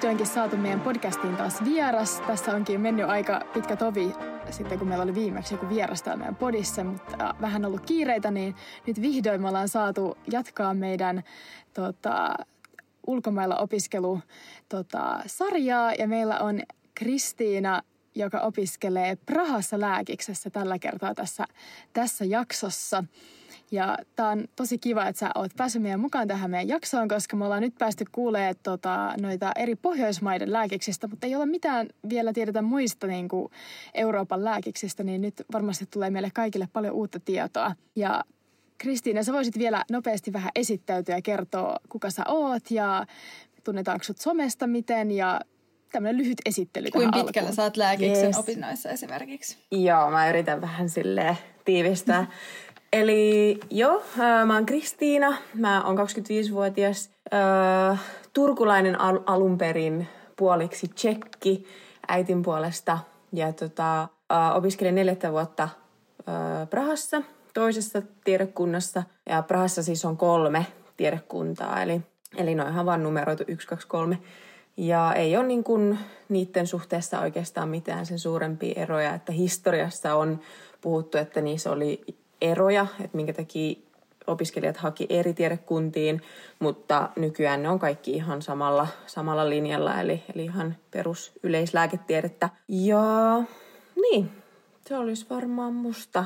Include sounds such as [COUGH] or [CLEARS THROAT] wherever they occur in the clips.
vihdoinkin saatu meidän podcastiin taas vieras. Tässä onkin mennyt aika pitkä tovi sitten, kun meillä oli viimeksi joku vieras täällä meidän podissa, mutta vähän ollut kiireitä, niin nyt vihdoin me ollaan saatu jatkaa meidän tota, ulkomailla opiskelu tota, sarjaa ja meillä on Kristiina, joka opiskelee Prahassa lääkiksessä tällä kertaa tässä, tässä jaksossa. Ja tää on tosi kiva, että sä oot päässyt meidän mukaan tähän meidän jaksoon, koska me ollaan nyt päästy kuulemaan tota, noita eri Pohjoismaiden lääkiksistä, mutta ei ole mitään vielä tiedetä muista niin kuin Euroopan lääkiksistä, niin nyt varmasti tulee meille kaikille paljon uutta tietoa. Ja Kristiina, sä voisit vielä nopeasti vähän esittäytyä ja kertoa, kuka sä oot ja tunnetaanko sut somesta miten ja tämmöinen lyhyt esittely Kuin pitkällä alkuun. sä oot lääkiksen Yes. opinnoissa esimerkiksi? Joo, mä yritän vähän sille tiivistää. [LAUGHS] Eli joo, ää, mä oon Kristiina, mä oon 25-vuotias, ää, turkulainen al- alun perin, puoliksi tsekki äitin puolesta. Ja tota, ää, opiskelin neljättä vuotta ää, Prahassa, toisessa tiedekunnassa. Ja Prahassa siis on kolme tiedekuntaa, eli, eli ne on ihan vaan numeroitu 1, 2, 3. Ja ei ole niin kuin niiden suhteessa oikeastaan mitään sen suurempia eroja, että historiassa on puhuttu, että niissä oli eroja, että minkä takia opiskelijat haki eri tiedekuntiin, mutta nykyään ne on kaikki ihan samalla, samalla linjalla, eli, eli ihan perus yleislääketiedettä. Ja niin, se olisi varmaan musta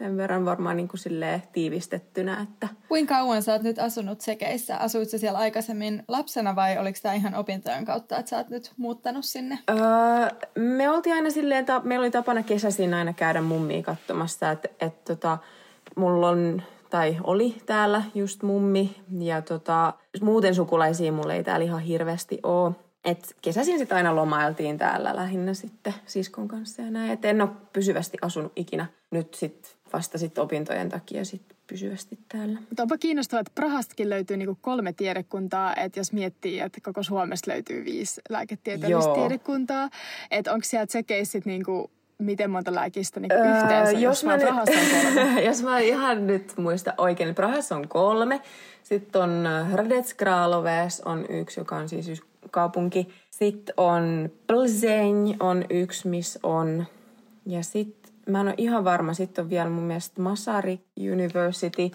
sen verran varmaan niin kuin silleen tiivistettynä, että Kuinka kauan sä oot nyt asunut Sekeissä? Asuit sä siellä aikaisemmin lapsena vai oliko tämä ihan opintojen kautta, että sä oot nyt muuttanut sinne? Öö, me oltiin aina silleen, ta- meillä oli tapana kesäisin aina käydä mummia katsomassa, että et, tota, mulla on, tai oli täällä just mummi, ja tota, muuten sukulaisia mulla ei täällä ihan hirveästi ole. Et kesäisin sitten aina lomailtiin täällä lähinnä sitten siskon kanssa ja näin. Et en ole pysyvästi asunut ikinä. Nyt sitten vasta sit opintojen takia sit pysyvästi täällä. Mutta onpa kiinnostavaa, että Prahastakin löytyy niinku kolme tiedekuntaa, että jos miettii, että koko Suomesta löytyy viisi lääketieteellistä Joo. tiedekuntaa, että onko siellä sit niinku, miten monta lääkistä niinku Öö, yhteensä, jos, mä vaan Prahassa on kolme? [LAUGHS] jos mä ihan nyt muista oikein, niin Prahassa on kolme. Sitten on Hradec Kraloves on yksi, joka on siis yksi kaupunki. Sitten on Plzeň on yksi, missä on. Ja sitten, mä en ole ihan varma, sitten on vielä mun mielestä Masari University.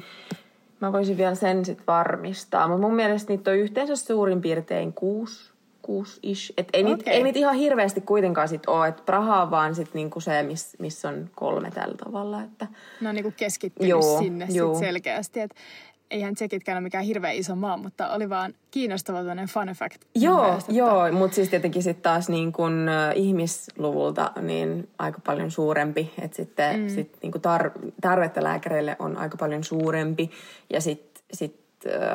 Mä voisin vielä sen sitten varmistaa. Mutta mun mielestä niitä on yhteensä suurin piirtein kuusi kuusi-ish. Et ei, niitä, Okei. ei niitä ihan hirveästi kuitenkaan sit ole. Et Praha on vaan sit niinku se, missä miss on kolme tällä tavalla. Että Ne on niinku keskittynyt Joo, sinne sit joo. selkeästi. Et eihän tsekitkään ole mikään hirveän iso maa, mutta oli vaan kiinnostava tämmöinen fun fact. Joo, mielestä, että- joo, mutta siis tietenkin sitten taas niin kun, ihmisluvulta niin aika paljon suurempi, että sitten mm. sit niin tar- tarvetta lääkäreille on aika paljon suurempi ja sitten sit,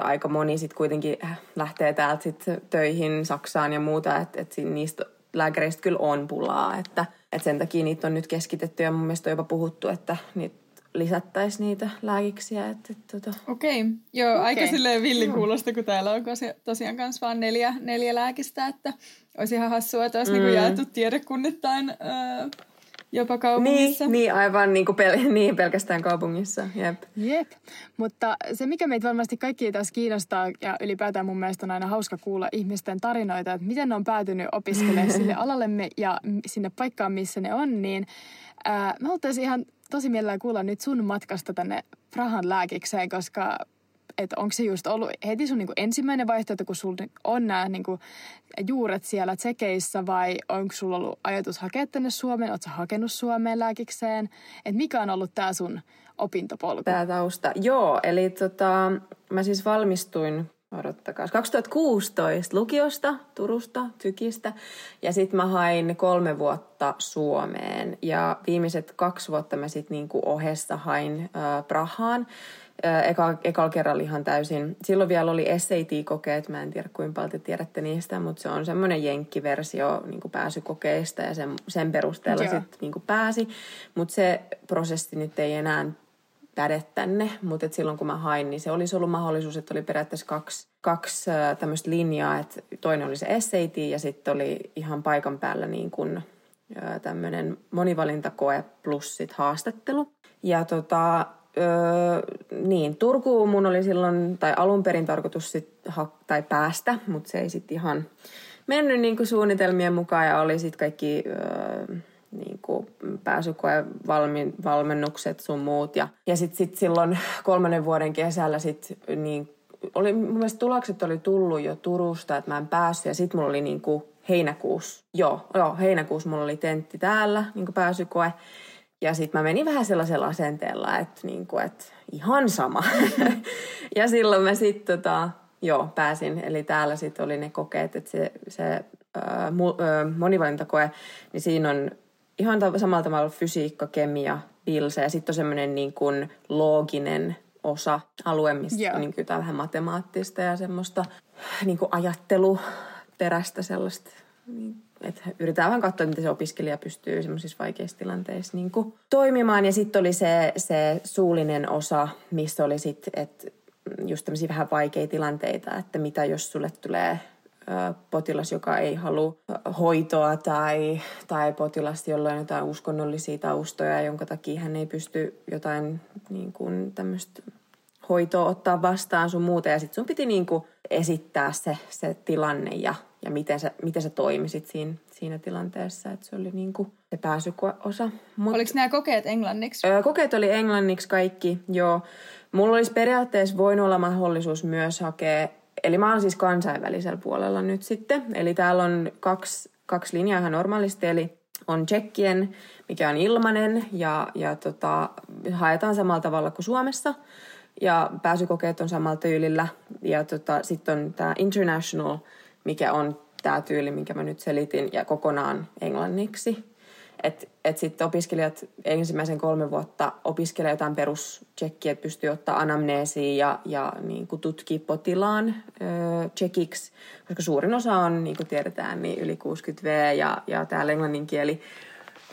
aika moni sitten kuitenkin äh, lähtee täältä sit töihin Saksaan ja muuta, että et niistä lääkäreistä kyllä on pulaa, että et sen takia niitä on nyt keskitetty ja mun mielestä on jopa puhuttu, että niitä lisättäisiin niitä lääkiksiä, että, että tota, Okei, joo, okay. aika silleen villikuulosta, kun täällä on tosiaan kanssa vain neljä, neljä lääkistä, että olisi ihan hassua, että olisi mm. niinku jaettu tiedekunnittain öö, jopa kaupungissa. Niin, niin aivan niin, kuin pel- [LAUGHS] niin pelkästään kaupungissa, jep. Jep, mutta se mikä meitä varmasti kaikki tässä kiinnostaa ja ylipäätään mun mielestä on aina hauska kuulla ihmisten tarinoita, että miten ne on päätynyt opiskelemaan [LAUGHS] sille alallemme ja sinne paikkaan, missä ne on, niin ää, mä haluaisin ihan tosi mielellään kuulla nyt sun matkasta tänne Prahan lääkikseen, koska että onko se just ollut heti sun niinku ensimmäinen vaihtoehto, kun sulla on nämä niinku juuret siellä tsekeissä vai onko sulla ollut ajatus hakea tänne Suomeen? Oletko hakenut Suomeen lääkikseen? Et mikä on ollut tämä sun opintopolku? Tämä tausta. Joo, eli tota, mä siis valmistuin, odottakaa, 2016 lukiosta, Turusta, Tykistä. Ja sitten mä hain kolme vuotta Suomeen. Ja viimeiset kaksi vuotta mä sitten niinku ohessa hain äh, Prahaan. Äh, eka, ekalla kerralla ihan täysin. Silloin vielä oli SAT-kokeet, mä en tiedä kuinka paljon te tiedätte niistä, mutta se on semmoinen jenkkiversio niin pääsykokeista ja sen, sen perusteella sitten niin pääsi. Mutta se prosessi nyt ei enää päde tänne, mutta et silloin kun mä hain, niin se olisi ollut mahdollisuus, että oli periaatteessa kaksi, kaksi tämmöistä linjaa, että toinen oli se SAT ja sitten oli ihan paikan päällä niin kuin tämmöinen monivalintakoe plus sit haastattelu. Ja tota, öö, niin, Turkuun mun oli silloin, tai alun perin tarkoitus sit ha- tai päästä, mutta se ei sitten ihan mennyt niin kuin suunnitelmien mukaan ja oli sitten kaikki öö, niin kuin pääsykoe valmi, valmennukset sun muut. Ja, ja sitten sit silloin kolmannen vuoden kesällä sit, niin oli, mun mielestä tulokset oli tullut jo Turusta, että mä en päässyt. Ja sitten mulla oli niin kuin heinäkuussa, joo, joo, heinäkuussa mulla oli tentti täällä, niin kuin pääsykoe. Ja sitten mä menin vähän sellaisella asenteella, että, niin kuin, että ihan sama. [LAUGHS] ja silloin mä sitten tota, joo, pääsin. Eli täällä sitten oli ne kokeet, että se, se mu, monivalintakoe, niin siinä on ihan samalla tavalla fysiikka, kemia, pilse ja sitten on semmoinen niin kuin looginen osa alue, mistä yeah. niin kuin vähän matemaattista ja semmoista niin kuin ajatteluperäistä sellaista niin että yritetään vähän katsoa, miten se opiskelija pystyy semmoisissa vaikeissa tilanteissa niin kuin toimimaan. Ja sitten oli se, se suullinen osa, missä oli sitten, että just tämmöisiä vähän vaikeita tilanteita, että mitä jos sulle tulee potilas, joka ei halua hoitoa tai, tai potilas, jolla on jotain uskonnollisia taustoja, jonka takia hän ei pysty jotain niin kuin tämmöistä hoitoa ottaa vastaan sun muuta. Ja sitten sun piti niin kuin esittää se, se tilanne ja, ja miten, sä, miten sä toimisit siinä, siinä tilanteessa. Että se oli niin kuin se pääsyosa. Mut, Oliko nämä kokeet englanniksi? Öö, kokeet oli englanniksi kaikki, joo. Mulla olisi periaatteessa voinut olla mahdollisuus myös hakea, eli mä olen siis kansainvälisellä puolella nyt sitten. Eli täällä on kaksi, kaksi linjaa ihan normaalisti, eli on Tsekkien, mikä on ilmanen ja, ja tota, haetaan samalla tavalla kuin Suomessa – ja pääsykokeet on samalla tyylillä. Ja tota, sitten on tämä International, mikä on tämä tyyli, minkä mä nyt selitin, ja kokonaan englanniksi. Että et sitten opiskelijat ensimmäisen kolme vuotta opiskelee jotain perustsekkiä, että pystyy ottaa anamneesiin ja, ja niin kuin tutkii potilaan tsekiksi, koska suurin osa on, niin kuin tiedetään, niin yli 60V ja, ja täällä englannin kieli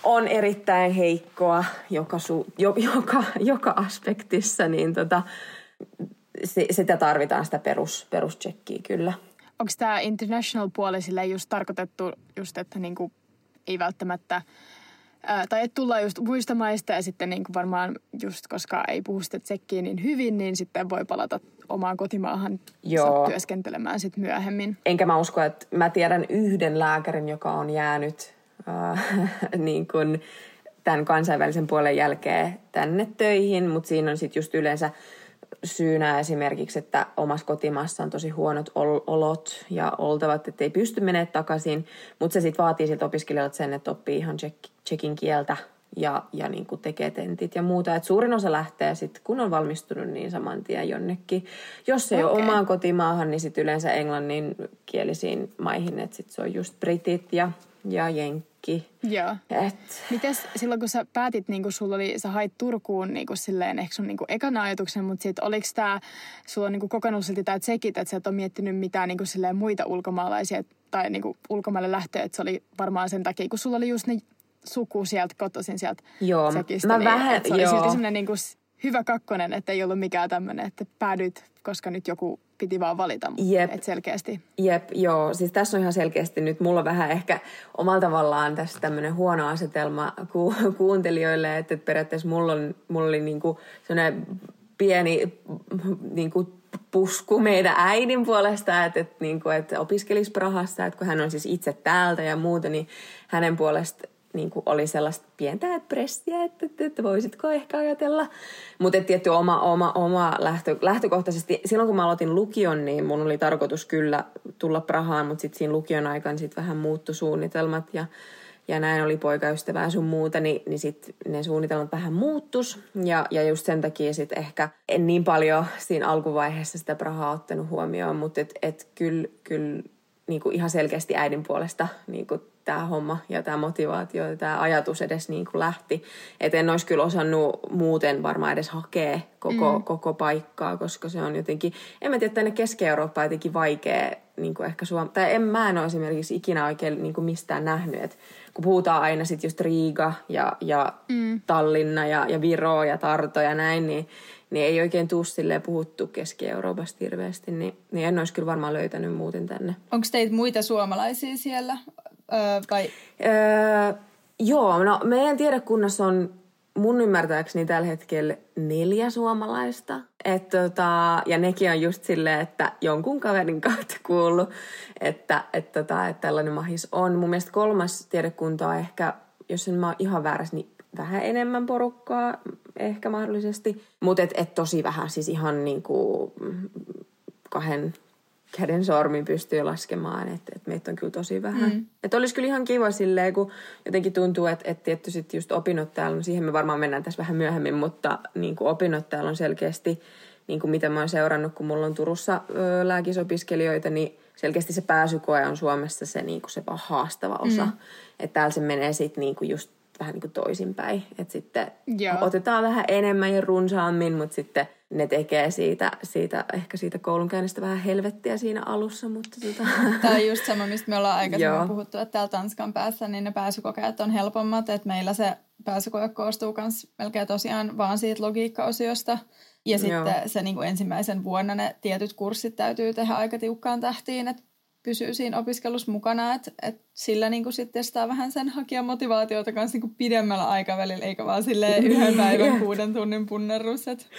on erittäin heikkoa joka, su, jo, joka, joka aspektissa, niin tota, se, sitä tarvitaan sitä perus, perustsekkiä kyllä. Onko tämä international-puoli sille just tarkoitettu just, että niinku ei välttämättä Ää, tai että tullaan just muista maista ja sitten niin kuin varmaan just koska ei puhu sitä tsekkiä niin hyvin, niin sitten voi palata omaan kotimaahan Joo. työskentelemään sitten myöhemmin. Enkä mä usko, että mä tiedän yhden lääkärin, joka on jäänyt äh, [LAUGHS] niin kuin tämän kansainvälisen puolen jälkeen tänne töihin, mutta siinä on sitten just yleensä syynä esimerkiksi, että omassa kotimaassa on tosi huonot olot ja oltavat, että ei pysty menemään takaisin, mutta se sitten vaatii siltä opiskelijalta sen, että oppii ihan tsekin kieltä ja, ja niin kuin tekee tentit ja muuta. Et suurin osa lähtee sitten, kun on valmistunut, niin saman tien jonnekin. Jos se ei okay. ole omaan kotimaahan, niin sitten yleensä englannin kielisiin maihin, että sitten se on just britit ja, ja jenk kaikki. Joo. Et... Mites silloin, kun sä päätit, niin kun sulla oli, sä hait Turkuun niin kuin silleen, ehkä sun niin kuin ekana ajatuksen, mutta sitten oliko tämä, sulla on niin kuin kokenut silti tämä tsekit, että sä et ole miettinyt mitään niin silleen muita ulkomaalaisia tai niin ulkomaille lähtöä, että se oli varmaan sen takia, kun sulla oli just ne suku sieltä kotoisin sieltä Joo, tsekistä, mä niin, vähän, se oli joo. silti semmoinen niin hyvä kakkonen, että ei ollut mikään tämmöinen, että päädyit, koska nyt joku piti vaan valita. Jep. Et selkeästi. Jep, joo. Siis tässä on ihan selkeästi nyt mulla vähän ehkä omalla tavallaan tässä tämmöinen huono asetelma ku, kuuntelijoille, että, periaatteessa mulla, on, mulla oli niinku sellainen pieni niinku pusku meidän äidin puolesta, että, että, niinku, että opiskelisi Prahassa, että kun hän on siis itse täältä ja muuta, niin hänen puolesta niin kuin oli sellaista pientä pressiä, että, että, että voisitko ehkä ajatella. Mutta tietty oma, oma, oma lähtö, lähtökohtaisesti, silloin kun mä aloitin lukion, niin mun oli tarkoitus kyllä tulla Prahaan, mutta sitten siinä lukion aikana sit vähän muuttu suunnitelmat ja, ja näin oli poikaystävää sun muuta, niin, niin sitten ne suunnitelmat vähän muuttus. Ja, ja just sen takia sitten ehkä en niin paljon siinä alkuvaiheessa sitä Prahaa ottanut huomioon, mutta et, et kyllä, kyllä niin kuin ihan selkeästi äidin puolesta niin kuin tämä homma ja tämä motivaatio ja tämä ajatus edes niin kuin lähti. Että en olisi kyllä osannut muuten varmaan edes hakea koko, mm. koko paikkaa, koska se on jotenkin, en mä tiedä, tänne Keski-Eurooppaan jotenkin vaikea, niin kuin ehkä Suom- tai en mä en ole esimerkiksi ikinä oikein niin kuin mistään nähnyt, että kun puhutaan aina sitten just Riga ja, ja mm. Tallinna ja, ja Viro ja Tarto ja näin, niin niin ei oikein tuu silleen puhuttu Keski-Euroopasta hirveästi, niin, niin en olisi kyllä varmaan löytänyt muuten tänne. Onko teitä muita suomalaisia siellä? Öö, vai? Öö, joo, no meidän tiedekunnassa on mun ymmärtääkseni tällä hetkellä neljä suomalaista. Et tota, ja nekin on just silleen, että jonkun kaverin kautta kuullut, että, et tota, että tällainen mahis on. Mun mielestä kolmas tiedekunta on ehkä, jos en mä ihan väärässä, niin vähän enemmän porukkaa ehkä mahdollisesti. Mutta et, et tosi vähän, siis ihan niinku kahden käden sormin pystyy laskemaan, että, että meitä on kyllä tosi vähän. Mm. Että olisi kyllä ihan kiva silleen, kun jotenkin tuntuu, että, että tietty sitten just opinnot täällä, no siihen me varmaan mennään tässä vähän myöhemmin, mutta niin kuin opinnot täällä on selkeästi, niin kuin mitä mä oon seurannut, kun mulla on Turussa ö, lääkisopiskelijoita, niin selkeästi se pääsykoe on Suomessa se, niin kuin se haastava osa. Mm. Että täällä se menee sitten niin kuin just vähän niin kuin toisinpäin. Että sitten Joo. otetaan vähän enemmän ja runsaammin, mutta sitten ne tekee siitä, siitä ehkä siitä koulunkäynnistä vähän helvettiä siinä alussa. Mutta tota. [LAUGHS] Tämä on just sama, mistä me ollaan aikaisemmin puhuttu, että täällä Tanskan päässä niin ne pääsykokeet on helpommat. Että meillä se pääsykoe koostuu myös melkein tosiaan vaan siitä logiikkaosiosta. Ja sitten Joo. se niin kuin ensimmäisen vuonna ne tietyt kurssit täytyy tehdä aika tiukkaan tähtiin, että pysyy siinä opiskelussa mukana, että et sillä niin sitten testaa vähän sen hakijan motivaatiota kanssa niin pidemmällä aikavälillä, eikä vaan sille yhden päivän kuuden tunnin punnerrus. Et.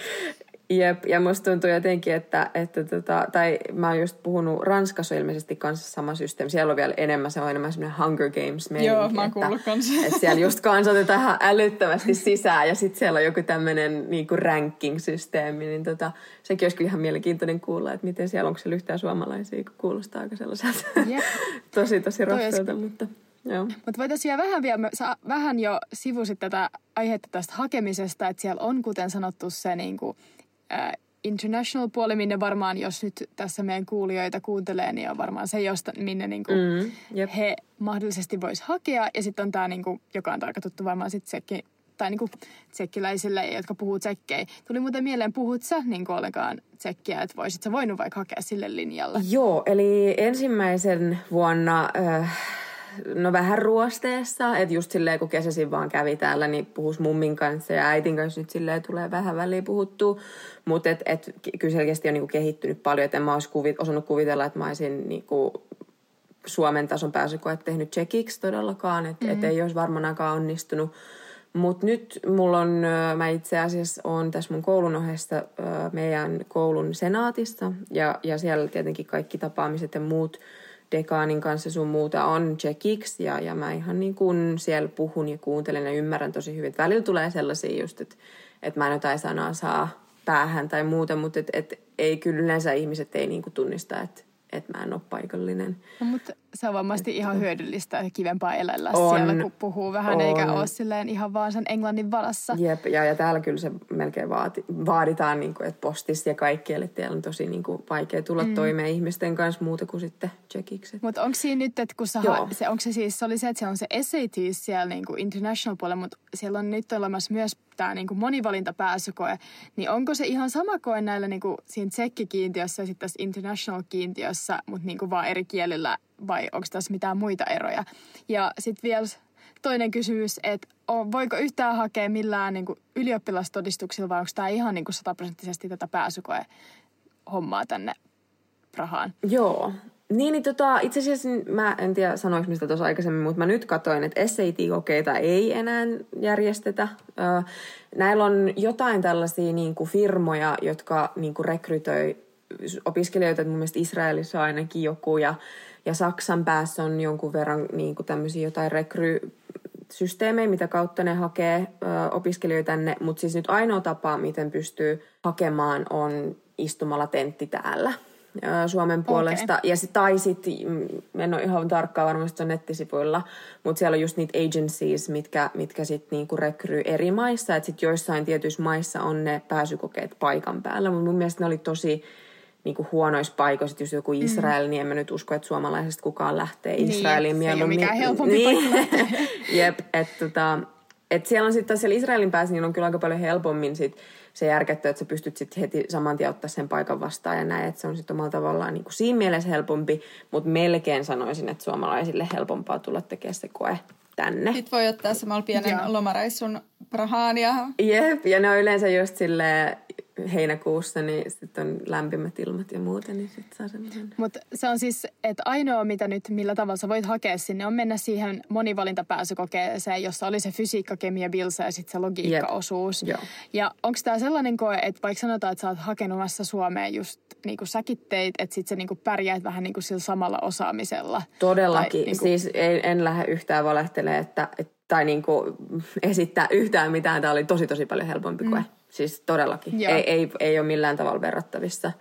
Jep, ja musta tuntuu jotenkin, että, että tota, tai mä oon just puhunut, Ranskassa ilmeisesti kanssa sama systeemi. Siellä on vielä enemmän, se on enemmän semmoinen Hunger Games meininki. Joo, mä oon kuullut kanssa. Että siellä just kanssa otetaan ihan älyttömästi sisään ja sitten siellä on joku tämmöinen niinku ranking-systeemi. Niin tota, sekin olisi ihan mielenkiintoinen kuulla, että miten siellä, onko siellä yhtään suomalaisia, kun kuulostaa aika sellaiselta yep. [LAUGHS] tosi tosi rohkealta, mutta... Mutta voitaisiin vähän vielä, sä vähän jo sivusit tätä aihetta tästä hakemisesta, että siellä on kuten sanottu se niinku, äh, international-puoli, minne varmaan, jos nyt tässä meidän kuulijoita kuuntelee, niin on varmaan se, josta, minne niin kuin mm, yep. he mahdollisesti vois hakea. Ja sitten on tämä, niin kuin, joka on tarkoitettu varmaan sitten tsekki, tai niin kuin tsekkiläisille, jotka puhuu tsekkejä. Tuli muuten mieleen, puhut sä niin kuin ollenkaan tsekkiä, että voisit sä voinut vaikka hakea sille linjalle? Joo, eli ensimmäisen vuonna... Äh no vähän ruosteessa, että just silleen kun kesäsin vaan kävi täällä, niin puhus mummin kanssa ja äitin kanssa nyt silleen tulee vähän väliin puhuttu. Mutta et, et, kyllä selkeästi on niinku kehittynyt paljon, että en mä olisi kuvit, osannut kuvitella, että mä olisin niinku Suomen tason pääsykoet tehnyt tsekiksi todellakaan, että mm-hmm. et ei olisi varmanakaan onnistunut. Mutta nyt mulla on, mä itse asiassa on tässä mun koulun ohessa meidän koulun senaatissa ja, ja siellä tietenkin kaikki tapaamiset ja muut – dekaanin kanssa sun muuta on checkiksi ja, ja mä ihan niin kuin siellä puhun ja kuuntelen ja ymmärrän tosi hyvin. Välillä tulee sellaisia just, että, että mä en jotain sanaa saa päähän tai muuta, mutta et, et, ei kyllä yleensä ihmiset ei niin tunnista, että että mä en ole paikallinen. No, mutta se on varmasti ihan hyödyllistä ja kivempaa elellä on, siellä, kun puhuu vähän, on. eikä ole silleen ihan vaan sen englannin varassa. Jep, ja, ja täällä kyllä se melkein vaati, vaaditaan, niin kuin, että postissa ja kaikkialle täällä on tosi niin kuin, vaikea tulla mm. toimeen ihmisten kanssa muuta kuin sitten checkiksi. Mutta onko siinä nyt, että kun sä ha- se, onko se siis, se oli se, että se on se SAT siellä niin kuin international puolella, mutta siellä on nyt olemassa myös tämä niin kuin monivalintapääsykoe, niin onko se ihan sama koe näillä niin kuin siinä tsekkikiintiössä ja sitten tässä international-kiintiössä, mutta niin kuin vaan eri kielillä vai onko tässä mitään muita eroja? Ja sitten vielä toinen kysymys, että voiko yhtään hakea millään niin kuin ylioppilastodistuksilla vai onko tämä ihan niin kuin sataprosenttisesti tätä pääsykoe hommaa tänne Prahaan? Joo, niin, niin tota, itse asiassa mä en tiedä sanoinko mistä tuossa aikaisemmin, mutta mä nyt katsoin, että SAT-kokeita ei enää järjestetä. näillä on jotain tällaisia niin kuin firmoja, jotka niin kuin rekrytoi opiskelijoita, mun mielestä Israelissa on ainakin joku ja, ja Saksan päässä on jonkun verran niin kuin tämmöisiä jotain rekry systeemejä, mitä kautta ne hakee ö, opiskelijoita tänne, mutta siis nyt ainoa tapa, miten pystyy hakemaan, on istumalla tentti täällä. Suomen puolesta. Okay. Ja sit, tai sitten, mm, en ole ihan tarkkaan varmasti on nettisivuilla, mutta siellä on just niitä agencies, mitkä, mitkä sitten niinku rekryy eri maissa. Että sitten joissain tietyissä maissa on ne pääsykokeet paikan päällä. Mutta mun mielestä ne oli tosi niinku huonoissa paikoissa, jos joku mm. Israel, mm. niin en mä nyt usko, että suomalaisesta kukaan lähtee niin, Israeliin niin, mieluummin. Se ei ole mikään helpompi niin. [LAUGHS] Jep, että tota, et siellä on sitten siellä Israelin päässä, niin on kyllä aika paljon helpommin sit se järkettä, että sä pystyt sitten heti saman tien ottaa sen paikan vastaan ja näin, että se on sitten omalla tavallaan niin kuin siinä mielessä helpompi, mutta melkein sanoisin, että suomalaisille helpompaa tulla tekemään se koe tänne. Sitten voi ottaa samalla pienen Joo. lomareissun Prahaan ja... Jep, ja ne on yleensä just silleen heinäkuussa, niin sitten on lämpimät ilmat ja muuta, niin sitten saa semmoisen. Mutta se on siis, että ainoa mitä nyt, millä tavalla sä voit hakea sinne, on mennä siihen monivalintapääsykokeeseen, jossa oli se fysiikka, kemia, bilsa ja sitten se logiikkaosuus. Yep. Ja onko tämä sellainen koe, että vaikka sanotaan, että sä oot hakenut Suomeen just niin kuin säkin teit, että sitten sä niin kuin pärjäät vähän niin kuin sillä samalla osaamisella? Todellakin. Tai, niin kuin... Siis en, en lähde yhtään valehtelemaan, että, että tai niin kuin esittää yhtään mitään. Tämä oli tosi tosi paljon helpompi mm. koe. Siis todellakin. Ei, ei, ei ole millään tavalla verrattavissa.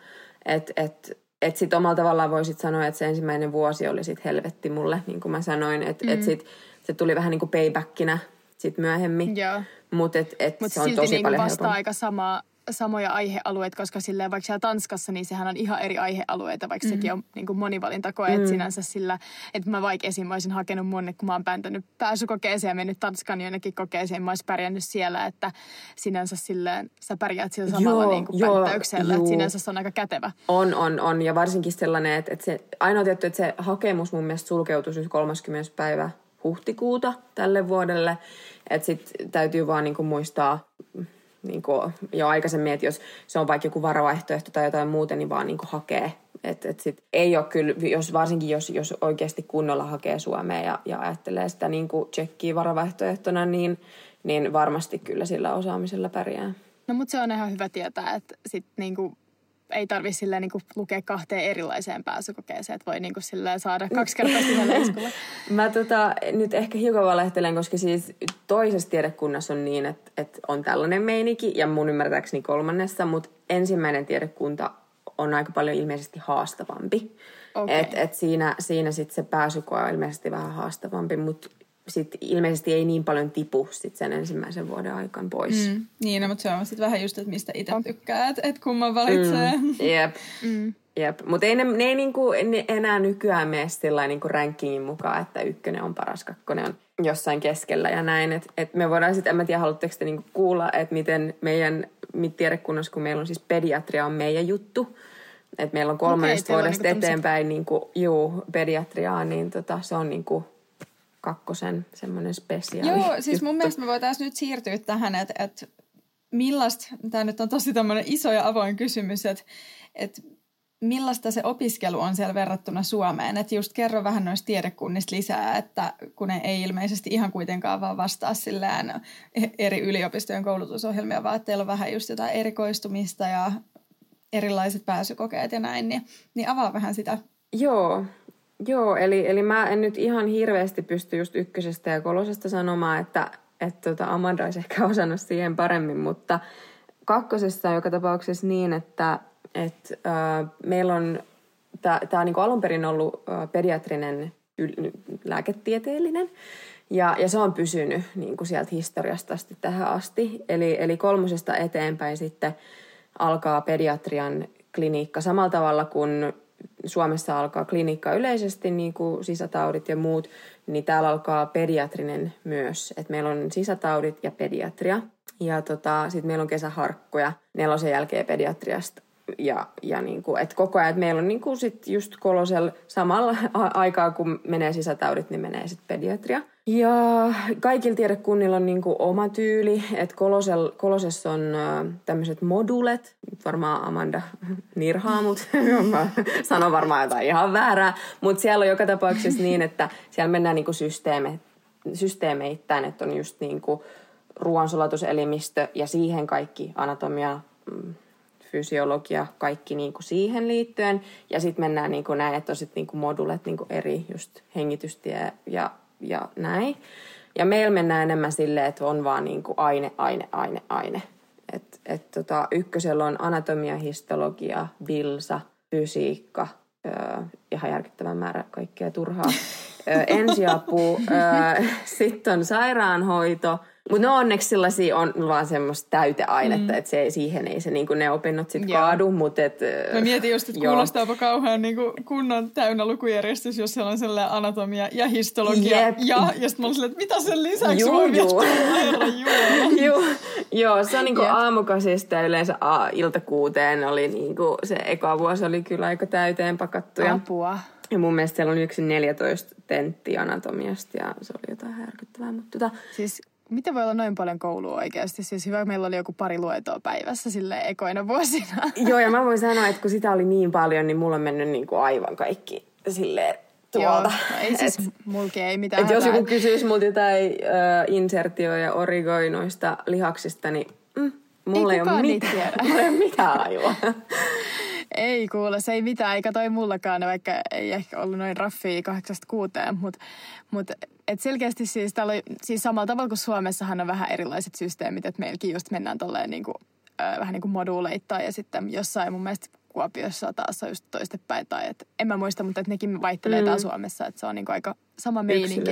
Että et, et sitten omalla tavallaan voisit sanoa, että se ensimmäinen vuosi oli sitten helvetti mulle, niin kuin mä sanoin. Että mm. et sit, se tuli vähän niin kuin paybackinä sit myöhemmin. Mutta et, et Mut se on tosi niin paljon vasta aika sama samoja aihealueita, koska silleen vaikka siellä Tanskassa, niin sehän on ihan eri aihealueita, vaikka mm. sekin on niin kuin monivalintakoe, mm. sinänsä sillä, että mä vaikka esim. olisin hakenut monne, kun mä oon pääntänyt pääsykokeeseen ja mennyt Tanskan jonnekin kokeeseen, mä olisin pärjännyt siellä, että sinänsä silleen sä pärjäät sillä samalla joo, niin kuin joo, pänttäyksellä, että sinänsä se on aika kätevä. On, on, on, ja varsinkin sellainen, että, että se, ainoa tietty, että se hakemus mun mielestä sulkeutuisi 30. päivä huhtikuuta tälle vuodelle, että sitten täytyy vaan niin kuin muistaa niin kuin jo aikaisemmin, että jos se on vaikka joku varavaihtoehto tai jotain muuta, niin vaan niin kuin hakee. Et, et sit ei ole kyllä, jos, varsinkin jos, jos oikeasti kunnolla hakee Suomeen ja, ja ajattelee sitä niin kuin tsekkiä varavaihtoehtona, niin, niin varmasti kyllä sillä osaamisella pärjää. No mutta se on ihan hyvä tietää, että sit niin kuin ei tarvi silleen niin lukea kahteen erilaiseen pääsykokeeseen, että voi niin kuin silleen saada [LAUGHS] kaksi kertaa sillä leiskulla. Mä tota, nyt ehkä hiukan valehtelen, koska siis toisessa tiedekunnassa on niin, että, että on tällainen meininki ja mun ymmärtääkseni kolmannessa, mutta ensimmäinen tiedekunta on aika paljon ilmeisesti haastavampi. Okay. Et, et siinä siinä sitten se pääsykoe on ilmeisesti vähän haastavampi, mutta sit ilmeisesti ei niin paljon tipu sit sen ensimmäisen vuoden aikaan pois. Mm. Niin, no, mutta se on sitten vähän just, että mistä itse tykkää, että et kumman valitsee. Mm. [LAUGHS] Jep. Mm. Jep. Mutta ei ne, ne ei niinku, ne enää nykyään mene sillä niinku rankingin mukaan, että ykkönen on paras, kakkonen on jossain keskellä ja näin. Et, et me voidaan sitten, en mä tiedä, haluatteko te niinku kuulla, että miten meidän tiedekunnassa, kun meillä on siis pediatria on meidän juttu, että meillä on kolmannesta okay, vuodesta niinku eteenpäin niin kuin, juu, pediatriaa, niin tota, se on niin kuin, kakkosen semmoinen spesiaali. Joo, siis juttu. mun mielestä me voitaisiin nyt siirtyä tähän, että, että millaista, tämä nyt on tosi tämmöinen iso ja avoin kysymys, että, että millaista se opiskelu on siellä verrattuna Suomeen? Että just kerro vähän noista tiedekunnista lisää, että kun ne ei ilmeisesti ihan kuitenkaan vaan vastaa sillään eri yliopistojen koulutusohjelmia, vaan että teillä on vähän just jotain erikoistumista ja erilaiset pääsykokeet ja näin, niin, niin avaa vähän sitä. Joo, Joo, eli, eli mä en nyt ihan hirveästi pysty just ykkösestä ja kolosesta sanomaan, että, että tota Amanda olisi ehkä osannut siihen paremmin, mutta kakkosessa on joka tapauksessa niin, että, että äh, meillä on, tämä on niin alun perin ollut äh, pediatrinen yl- lääketieteellinen, ja, ja se on pysynyt niin kuin sieltä historiasta asti tähän asti. Eli, eli kolmosesta eteenpäin sitten alkaa pediatrian kliniikka samalla tavalla kuin Suomessa alkaa klinikka yleisesti, niin kuin sisätaudit ja muut, niin täällä alkaa pediatrinen myös. Et meillä on sisätaudit ja pediatria. Ja tota, sitten meillä on kesäharkkoja nelosen jälkeen pediatriasta. Ja, ja niin kuin, et koko ajan, että meillä on niin kuin sit just kolosel samalla aikaa, kun menee sisätaudit, niin menee sitten pediatria. Ja kaikilla tiedekunnilla on niin oma tyyli, että kolosel, kolosessa on tämmöiset modulet, varmaan Amanda nirhaa mut, [LAUGHS] mä sanon varmaan jotain ihan väärää, mutta siellä on joka tapauksessa niin, että siellä mennään niin systeeme, systeemeittäin, että on just niin ruoansulatuselimistö ja siihen kaikki anatomia, mm, fysiologia, kaikki niin kuin siihen liittyen. Ja sitten mennään niin kuin näin, että on sitten niin kuin modulet niin kuin eri just hengitystie ja ja näin. Ja meillä mennään enemmän silleen, että on vaan niin kuin aine, aine, aine, aine. Et, et tota, ykkösellä on anatomia, histologia, bilsa, fysiikka, öö, ihan järkyttävän määrä kaikkea turhaa. Öö, ensiapu, öö, [LAUGHS] sitten on sairaanhoito – mutta no onneksi sellaisia on vaan semmoista täyteainetta, mm. että se, siihen ei se niinku ne opinnot sitten kaadu. Mut et, Mä mietin just, että kuulostaapa kauhean niinku kunnon täynnä lukujärjestys, jos siellä on sellainen anatomia ja histologia. Jep. Ja, ja sitten mä olin että mitä sen lisäksi juu, voi juu. [LAUGHS] juu. Joo, se on niinku aamukasista ja yleensä a, iltakuuteen oli niinku, se eka vuosi oli kyllä aika täyteen pakattu. Apua. Ja mun mielestä siellä on yksi 14 tentti anatomiasta ja se oli jotain härkyttävää. Mutta tota, siis miten voi olla noin paljon koulua oikeasti? Siis hyvä, meillä oli joku pari luetoa päivässä sille ekoina vuosina. [LAUGHS] Joo, ja mä voin sanoa, että kun sitä oli niin paljon, niin mulla on mennyt niin kuin aivan kaikki silleen tuolta. Joo, no ei [LAUGHS] siis et, mulki ei mitään. Et jos joku kysyisi multa jotain uh, insertio- ja origoi noista lihaksista, niin mm, mulla ei, ei ole mitään, [LAUGHS] mulla ei ole mitään aivoa. Ei kuule, se ei mitään, eikä toi mullakaan, vaikka ei ehkä ollut noin raffia kahdeksasta kuuteen, mutta mut, et selkeästi siis, täällä siis samalla tavalla kuin Suomessahan on vähän erilaiset systeemit, että meilläkin just mennään tolleen niin kuin, äh, vähän niin kuin moduuleittain ja sitten jossain mun mielestä Kuopiossa taas on just toistepäin. Tai et, en mä muista, mutta että nekin vaihtelee mm. täällä Suomessa. Että se on niinku aika sama meininki.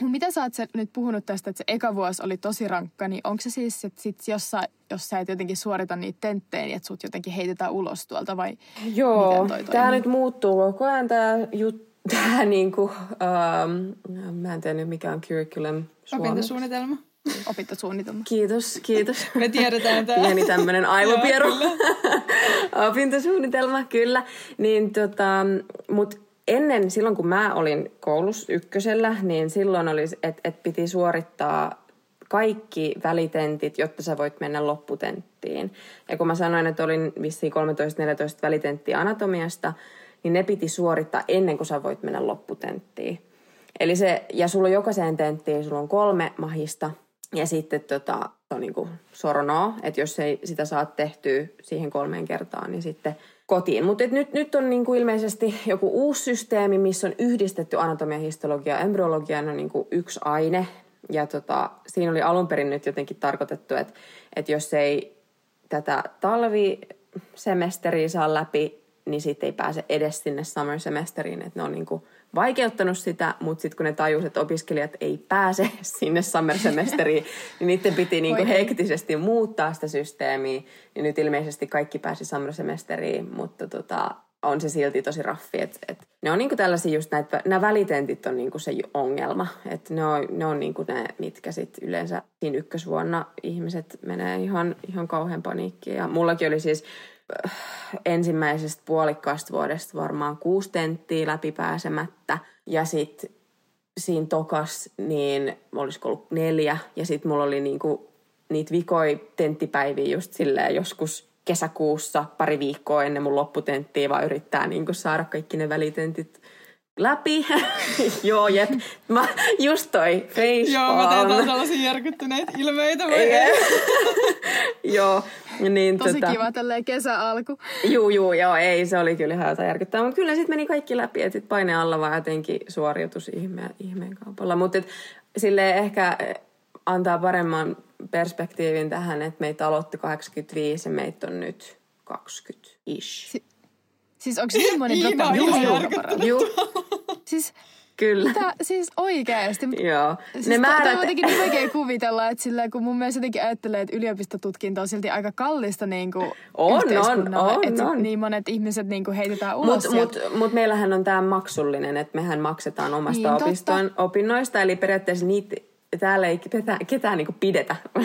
Mitä sä oot se nyt puhunut tästä, että se eka vuosi oli tosi rankka, niin onko se siis, että sit jossain, jos sä et jotenkin suorita niitä tenttejä, niin että sut jotenkin heitetään ulos tuolta vai Joo, tämä nyt muuttuu koko ajan tämä juttu. Tämä niinku, um, mä en tiedä mikä on curriculum suomeksi. Opintosuunnitelma opintosuunnitelma. Kiitos, kiitos. Me tiedetään tämä. Pieni tämmöinen aivopieru. opintosuunnitelma, kyllä. Niin tota, mut ennen, silloin kun mä olin koulussa ykkösellä, niin silloin oli, että et piti suorittaa kaikki välitentit, jotta sä voit mennä lopputenttiin. Ja kun mä sanoin, että olin vissiin 13-14 välitenttiä anatomiasta, niin ne piti suorittaa ennen kuin sä voit mennä lopputenttiin. Eli se, ja sulla on jokaiseen tenttiin, sulla on kolme mahista – ja sitten tota, on niin kuin sornoa, että jos ei sitä saa tehtyä siihen kolmeen kertaan, niin sitten kotiin. Mutta nyt, nyt on niin kuin ilmeisesti joku uusi systeemi, missä on yhdistetty anatomia, histologia ja embryologia on niin kuin yksi aine. Ja tota, siinä oli alun perin nyt jotenkin tarkoitettu, että, että jos ei tätä talvisemesteriä saa läpi, niin sitten ei pääse edes sinne summer semesteriin, että ne on niin kuin vaikeuttanut sitä, mutta sitten kun ne tajusivat, että opiskelijat ei pääse [LAUGHS] sinne summer semesteriin, [LAUGHS] niin niiden piti niinku hektisesti muuttaa sitä systeemiä. Niin nyt ilmeisesti kaikki pääsi summer semesteriin, mutta tota, on se silti tosi raffi. Et, et ne on niinku tällaisia just näitä, nämä välitentit on niinku se ongelma. Että ne on, ne on niinku ne, mitkä sitten yleensä siinä ykkösvuonna ihmiset menee ihan, ihan kauhean paniikkiin. Ja mullakin oli siis ensimmäisestä puolikkaasta vuodesta varmaan kuusi tenttiä läpipääsemättä. Ja sitten siinä tokas, niin olisiko ollut neljä. Ja sitten mulla oli niinku niitä vikoi tenttipäiviä just silleen joskus kesäkuussa pari viikkoa ennen mun lopputenttiä, vaan yrittää niinku saada kaikki ne välitentit läpi. [LAUGHS] Joo, jep. Mä just toi face Joo, mä teen tällaisia järkyttyneitä ilmeitä. [LAUGHS] Joo, [LAUGHS] niin Tosi tota... kiva tälleen kesäalku. Juu, juu, joo, ei, se oli kyllä ihan jotain järkyttävää. Mutta kyllä sitten meni kaikki läpi, että sit paine alla vaan jotenkin suoriutus ihmeen, ihmeen kaupalla. Mutta sille ehkä antaa paremman perspektiivin tähän, että meitä aloitti 85 ja meitä on nyt 20-ish. Si- Siis onko se semmoinen [LAUGHS] Iina on ihan Joo. Siis Kyllä. Mitä, siis oikeasti. Joo. Siis ne määrät... Tämä on jotenkin niin vaikea kuvitella, että, sillä, kun mun mielestä jotenkin ajattelee, että yliopistotutkinto on silti aika kallista niin kuin on, on, on, että on. niin monet ihmiset niin kuin heitetään ulos. Mutta mut, mut meillähän on tämä maksullinen, että mehän maksetaan omasta niin, opiston, opinnoista, eli periaatteessa niitä täällä ei ketään, ketään niinku pidetä [LAUGHS]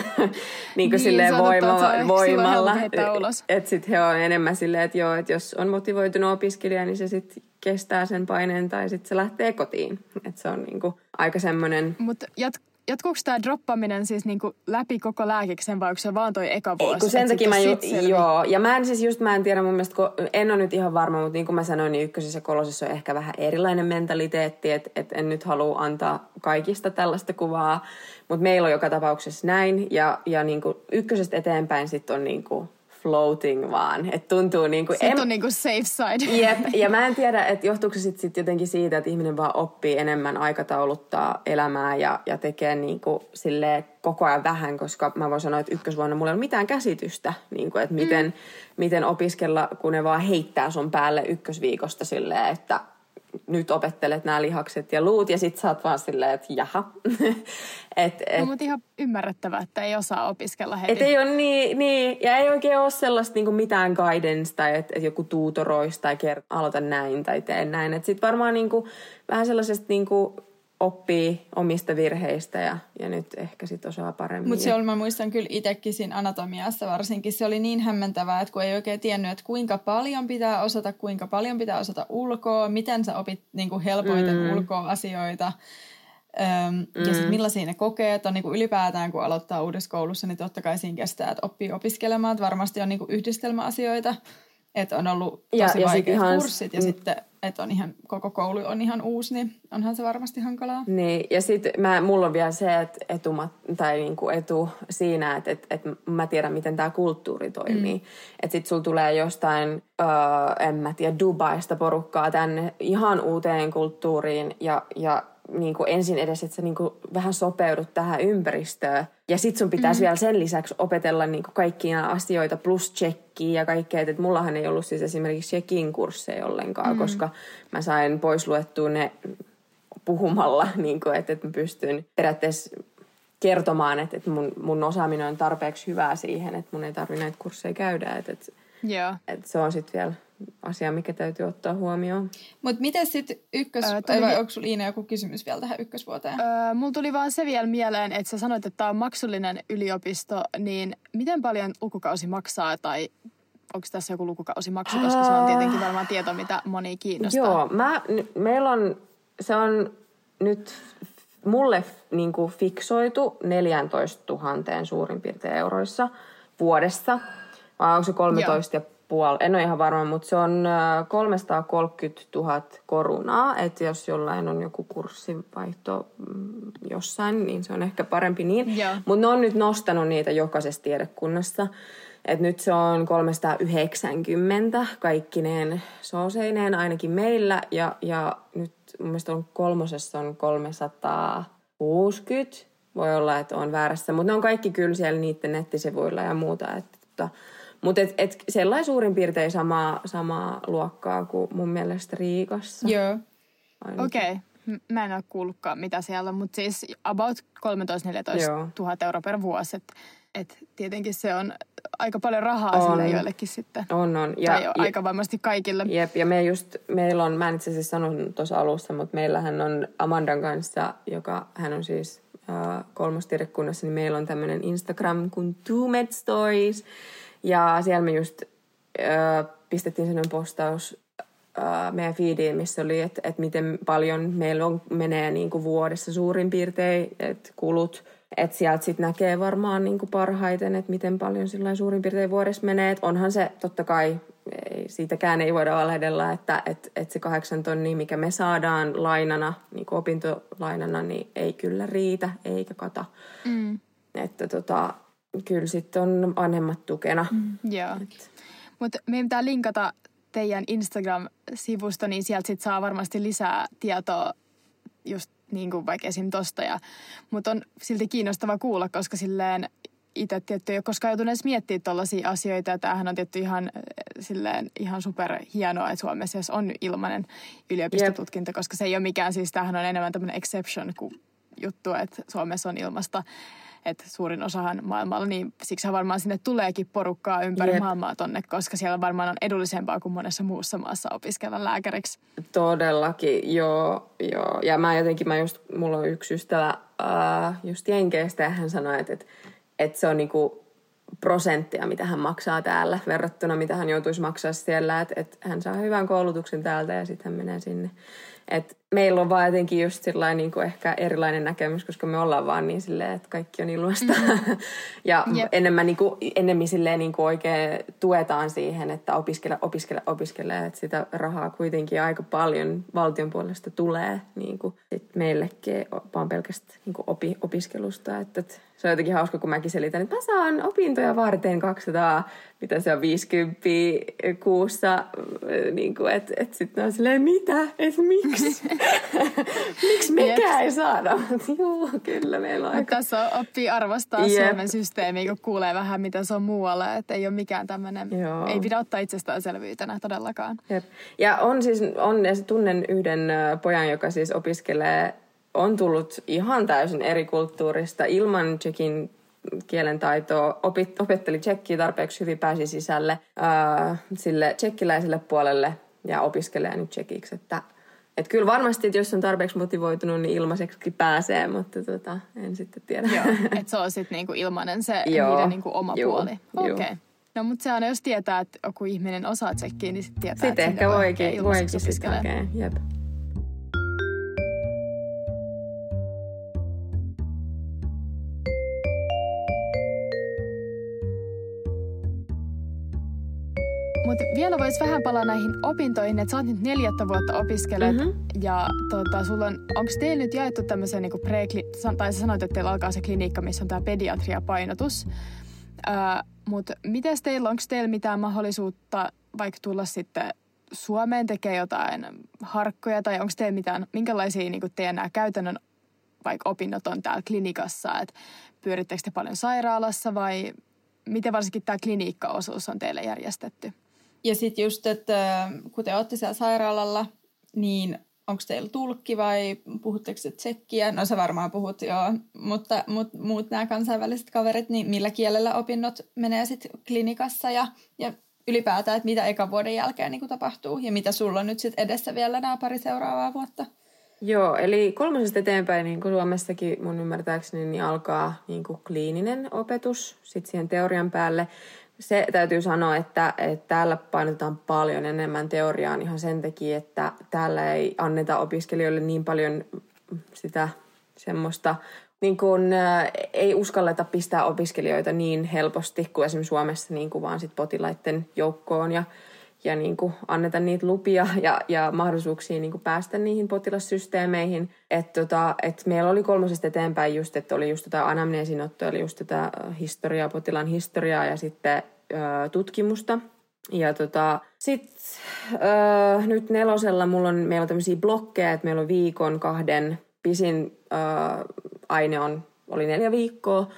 niinku niin, silleen voima, voimalla. Että et sit he on enemmän silleen, että joo, että jos on motivoitunut opiskelija, niin se sitten kestää sen paineen tai sitten se lähtee kotiin. Että se on niinku aika semmoinen... Mutta jat- jatkuuko tämä droppaminen siis niinku läpi koko lääkiksen vai onko se vaan toi eka vuosi? Ei, kun sen takia mä ju- joo. Ja mä en siis just, mä en tiedä mun mielestä, en ole nyt ihan varma, mutta niin kuin mä sanoin, niin ykkösessä ja kolosessa on ehkä vähän erilainen mentaliteetti, että et en nyt halua antaa kaikista tällaista kuvaa, mutta meillä on joka tapauksessa näin ja, ja niin kuin ykkösestä eteenpäin sitten on niin kuin floating vaan. Että tuntuu niin kuin... En... on niin kuin safe side. Jep, [LAUGHS] ja mä en tiedä, että johtuuko se sitten sit jotenkin siitä, että ihminen vaan oppii enemmän aikatauluttaa elämää ja, ja tekee niin kuin silleen koko ajan vähän, koska mä voin sanoa, että ykkösvuonna mulla ei ole mitään käsitystä, niin kuin, että miten, mm. miten opiskella, kun ne vaan heittää sun päälle ykkösviikosta silleen, että nyt opettelet nämä lihakset ja luut ja sit sä oot vaan silleen, että jaha. [LAUGHS] et, et, no, mutta ihan ymmärrettävää, että ei osaa opiskella heti. Et ei ole niin, niin, ja ei oikein ole sellaista niin mitään guidance tai että et joku tuutoroista tai kert- aloita näin tai tee näin. Että sit varmaan niin kuin, vähän sellaisesta niin kuin, oppii omista virheistä ja, ja nyt ehkä sitten osaa paremmin. Mutta se oli, mä muistan kyllä itsekin siinä anatomiassa varsinkin, se oli niin hämmentävää, että kun ei oikein tiennyt, että kuinka paljon pitää osata, kuinka paljon pitää osata ulkoa, miten sä opit niin kuin helpoiten mm. ulkoa asioita. Öm, mm. Ja sitten millaisia ne kokeet on niin kuin ylipäätään, kun aloittaa uudessa koulussa, niin totta kai siinä kestää, että oppii opiskelemaan. Että varmasti on niin kuin yhdistelmäasioita, että on ollut tosi ja, ja vaikeat ihan, kurssit ja mm. sitten, että on ihan, koko koulu on ihan uusi, niin onhan se varmasti hankalaa. Niin, ja sitten mulla on vielä se, että etu, tai niinku etu siinä, että et, et mä tiedän, miten tämä kulttuuri toimii. Mm. Että sitten sulla tulee jostain, öö, en mä tiedä, Dubaista porukkaa tänne ihan uuteen kulttuuriin ja, ja niin kuin ensin edes, että sä niin kuin vähän sopeudut tähän ympäristöön. Ja sit sun pitäisi mm. vielä sen lisäksi opetella niin kuin kaikkia asioita plus tsekkiä ja kaikkea. Että mullahan ei ollut siis esimerkiksi tsekin kursseja ollenkaan, mm. koska mä sain pois luettua ne puhumalla, [LAUGHS] niin kuin, että, että mä pystyn periaatteessa kertomaan, että, että mun, mun osaaminen on tarpeeksi hyvää siihen, että mun ei tarvitse näitä kursseja käydä. Että, että, yeah. että se on sitten vielä asia, mikä täytyy ottaa huomioon. Mutta miten sitten ykkös... Öö, tuli... vai onko sulla Iina joku kysymys vielä tähän ykkösvuoteen? Öö, mulla tuli vaan se vielä mieleen, että sä sanoit, että tämä on maksullinen yliopisto, niin miten paljon lukukausi maksaa tai onko tässä joku lukukausimaksu, koska se on tietenkin varmaan tieto, mitä moni kiinnostaa. Joo, mä, meillä on, se on nyt mulle niin kuin fiksoitu 14 000 suurin piirtein euroissa vuodessa. Vai onko se 13 Joo puoli, en ole ihan varma, mutta se on 330 000 korunaa, että jos jollain on joku kurssivaihto mm, jossain, niin se on ehkä parempi niin. Mutta ne on nyt nostanut niitä jokaisessa tiedekunnassa. Et nyt se on 390 kaikkineen sooseineen ainakin meillä ja, ja nyt mun mielestä on kolmosessa on 360. Voi olla, että on väärässä, mutta ne on kaikki kyllä siellä niiden nettisivuilla ja muuta. Että, että mutta et, et sellainen suurin piirtein samaa, samaa luokkaa kuin mun mielestä Riikassa. Joo. Okei. Okay. Mä en ole kuullutkaan mitä siellä on, mutta siis about 13-14 000 euroa per vuosi. Että et tietenkin se on aika paljon rahaa on. sille joillekin sitten. On, on. Ja, tai ja, aika varmasti kaikille. Jep, ja me just, meillä on, mä en itse asiassa sanonut tuossa alussa, mutta meillähän on Amandan kanssa, joka hän on siis äh, kolmostiedekunnassa, niin meillä on tämmöinen Instagram kuin Two Med Stories, ja siellä me just ö, pistettiin sellainen postaus ö, meidän feediin, missä oli, että et miten paljon meillä on, menee niin kuin vuodessa suurin piirtein, että kulut. Että sieltä sitten näkee varmaan niin kuin parhaiten, että miten paljon sillä suurin piirtein vuodessa menee. Et onhan se totta kai, ei, siitäkään ei voida valehdella, että et, et se kahdeksan tonnia, mikä me saadaan lainana, niin kuin opintolainana, niin ei kyllä riitä eikä kata. Mm. Että tota, kyllä sitten on vanhemmat tukena. Mm, joo. Mutta meidän pitää linkata teidän Instagram-sivusto, niin sieltä sit saa varmasti lisää tietoa just niin kuin vaikka esim. tosta. Ja, mutta on silti kiinnostava kuulla, koska silleen itse tietty ei ole koskaan joutunut edes miettimään tällaisia asioita. Ja tämähän on tietty ihan, silleen, ihan super hienoa, että Suomessa jos on ilmainen yliopistotutkinto, yep. koska se ei ole mikään, siis tämähän on enemmän tämmöinen exception kuin juttu, että Suomessa on ilmasta että suurin osahan maailmalla, niin siksi varmaan sinne tuleekin porukkaa ympäri Jep. maailmaa tonne, koska siellä varmaan on edullisempaa kuin monessa muussa maassa opiskella lääkäriksi. Todellakin, joo, joo. Ja mä jotenkin, mä just, mulla on yksi ystävä uh, just Jenkeistä ja hän sanoi, että, että, että se on niinku prosenttia, mitä hän maksaa täällä verrattuna, mitä hän joutuisi maksaa siellä. Että, että hän saa hyvän koulutuksen täältä ja sitten hän menee sinne. Et meillä on vaan jotenkin just niin kuin ehkä erilainen näkemys, koska me ollaan vaan niin silleen, että kaikki on ilmasta. Mm-hmm. ja yep. enemmän, niin kuin, enemmän silleen niin kuin oikein tuetaan siihen, että opiskele, opiskele, opiskele. Että sitä rahaa kuitenkin aika paljon valtion puolesta tulee niin kuin sit meillekin, vaan pelkästään niin kuin opi, opiskelusta. Että, että se on jotenkin hauska, kun mäkin selitän, että mä saan opintoja varten 200, mitä se on, 50 kuussa. Niin kuin, että et sitten on silleen, mitä? Että miksi? [LAUGHS] [LAUGHS] miksi mekään ei saada? [LAUGHS] Joo, kyllä meillä on aika. Tässä on, oppii arvostaa Jep. Suomen systeemiä, kun kuulee vähän, mitä se on muualla. Että ei ole mikään tämmöinen, ei pidä ottaa itsestäänselvyytenä todellakaan. Jep. Ja on siis, on, tunnen yhden pojan, joka siis opiskelee on tullut ihan täysin eri kulttuurista ilman tsekin kielen taitoa, opit, opetteli tsekkiä tarpeeksi hyvin, pääsi sisälle ää, sille tsekkiläiselle puolelle ja opiskelee nyt tsekiksi. Että, et kyllä varmasti, että jos on tarpeeksi motivoitunut, niin ilmaiseksi pääsee, mutta tota, en sitten tiedä. Joo, [LAUGHS] että se on sitten niinku ilmainen se Joo, niiden niinku oma juu, puoli. Okei. Okay. No mutta se on, jos tietää, että joku ihminen osaa tsekkiä, niin sitten tietää, sitten että ehkä voikin, voikin sitten hakea. Jep. Vielä voisi vähän palaa näihin opintoihin, että sä oot nyt neljättä vuotta opiskelet mm-hmm. ja tota, sulla on, onko teillä nyt jaettu tämmöisen niinku pre tai sä sanoit, että teillä alkaa se klinikka, missä on tämä pediatria-painotus. Mutta miten teillä, onko teillä mitään mahdollisuutta vaikka tulla sitten Suomeen tekee jotain harkkoja tai onko teillä mitään, minkälaisia niin teidän nämä käytännön vaikka opinnot on täällä klinikassa, että pyörittekö te paljon sairaalassa vai miten varsinkin tämä klinikkaosuus on teille järjestetty? Ja sitten just, että kun te olette siellä sairaalalla, niin onko teillä tulkki vai puhutteko te tsekkiä? No sä varmaan puhut joo, mutta, mutta muut nämä kansainväliset kaverit, niin millä kielellä opinnot menee sitten klinikassa ja, ja ylipäätään, että mitä ekan vuoden jälkeen niin tapahtuu ja mitä sulla on nyt sitten edessä vielä nämä pari seuraavaa vuotta? Joo, eli kolmosesta eteenpäin, niin kuin Suomessakin mun ymmärtääkseni, niin alkaa niin kuin kliininen opetus sitten siihen teorian päälle. Se täytyy sanoa, että, että täällä painotetaan paljon enemmän teoriaan ihan sen takia, että täällä ei anneta opiskelijoille niin paljon sitä semmoista, niin kuin, äh, ei uskalleta pistää opiskelijoita niin helposti kuin esimerkiksi Suomessa, niin kuin vaan sit potilaiden joukkoon. Ja ja niin kuin anneta niitä lupia ja, ja mahdollisuuksia niin kuin päästä niihin potilassysteemeihin. Että tota, et meillä oli kolmosesta eteenpäin just, että oli just tätä anamneesinottoa, eli just tätä historiaa, potilaan historiaa ja sitten ö, tutkimusta. Ja tota, sitten nyt nelosella mulla on, meillä on tämmöisiä blokkeja, että meillä on viikon kahden, pisin ö, aine on, oli neljä viikkoa.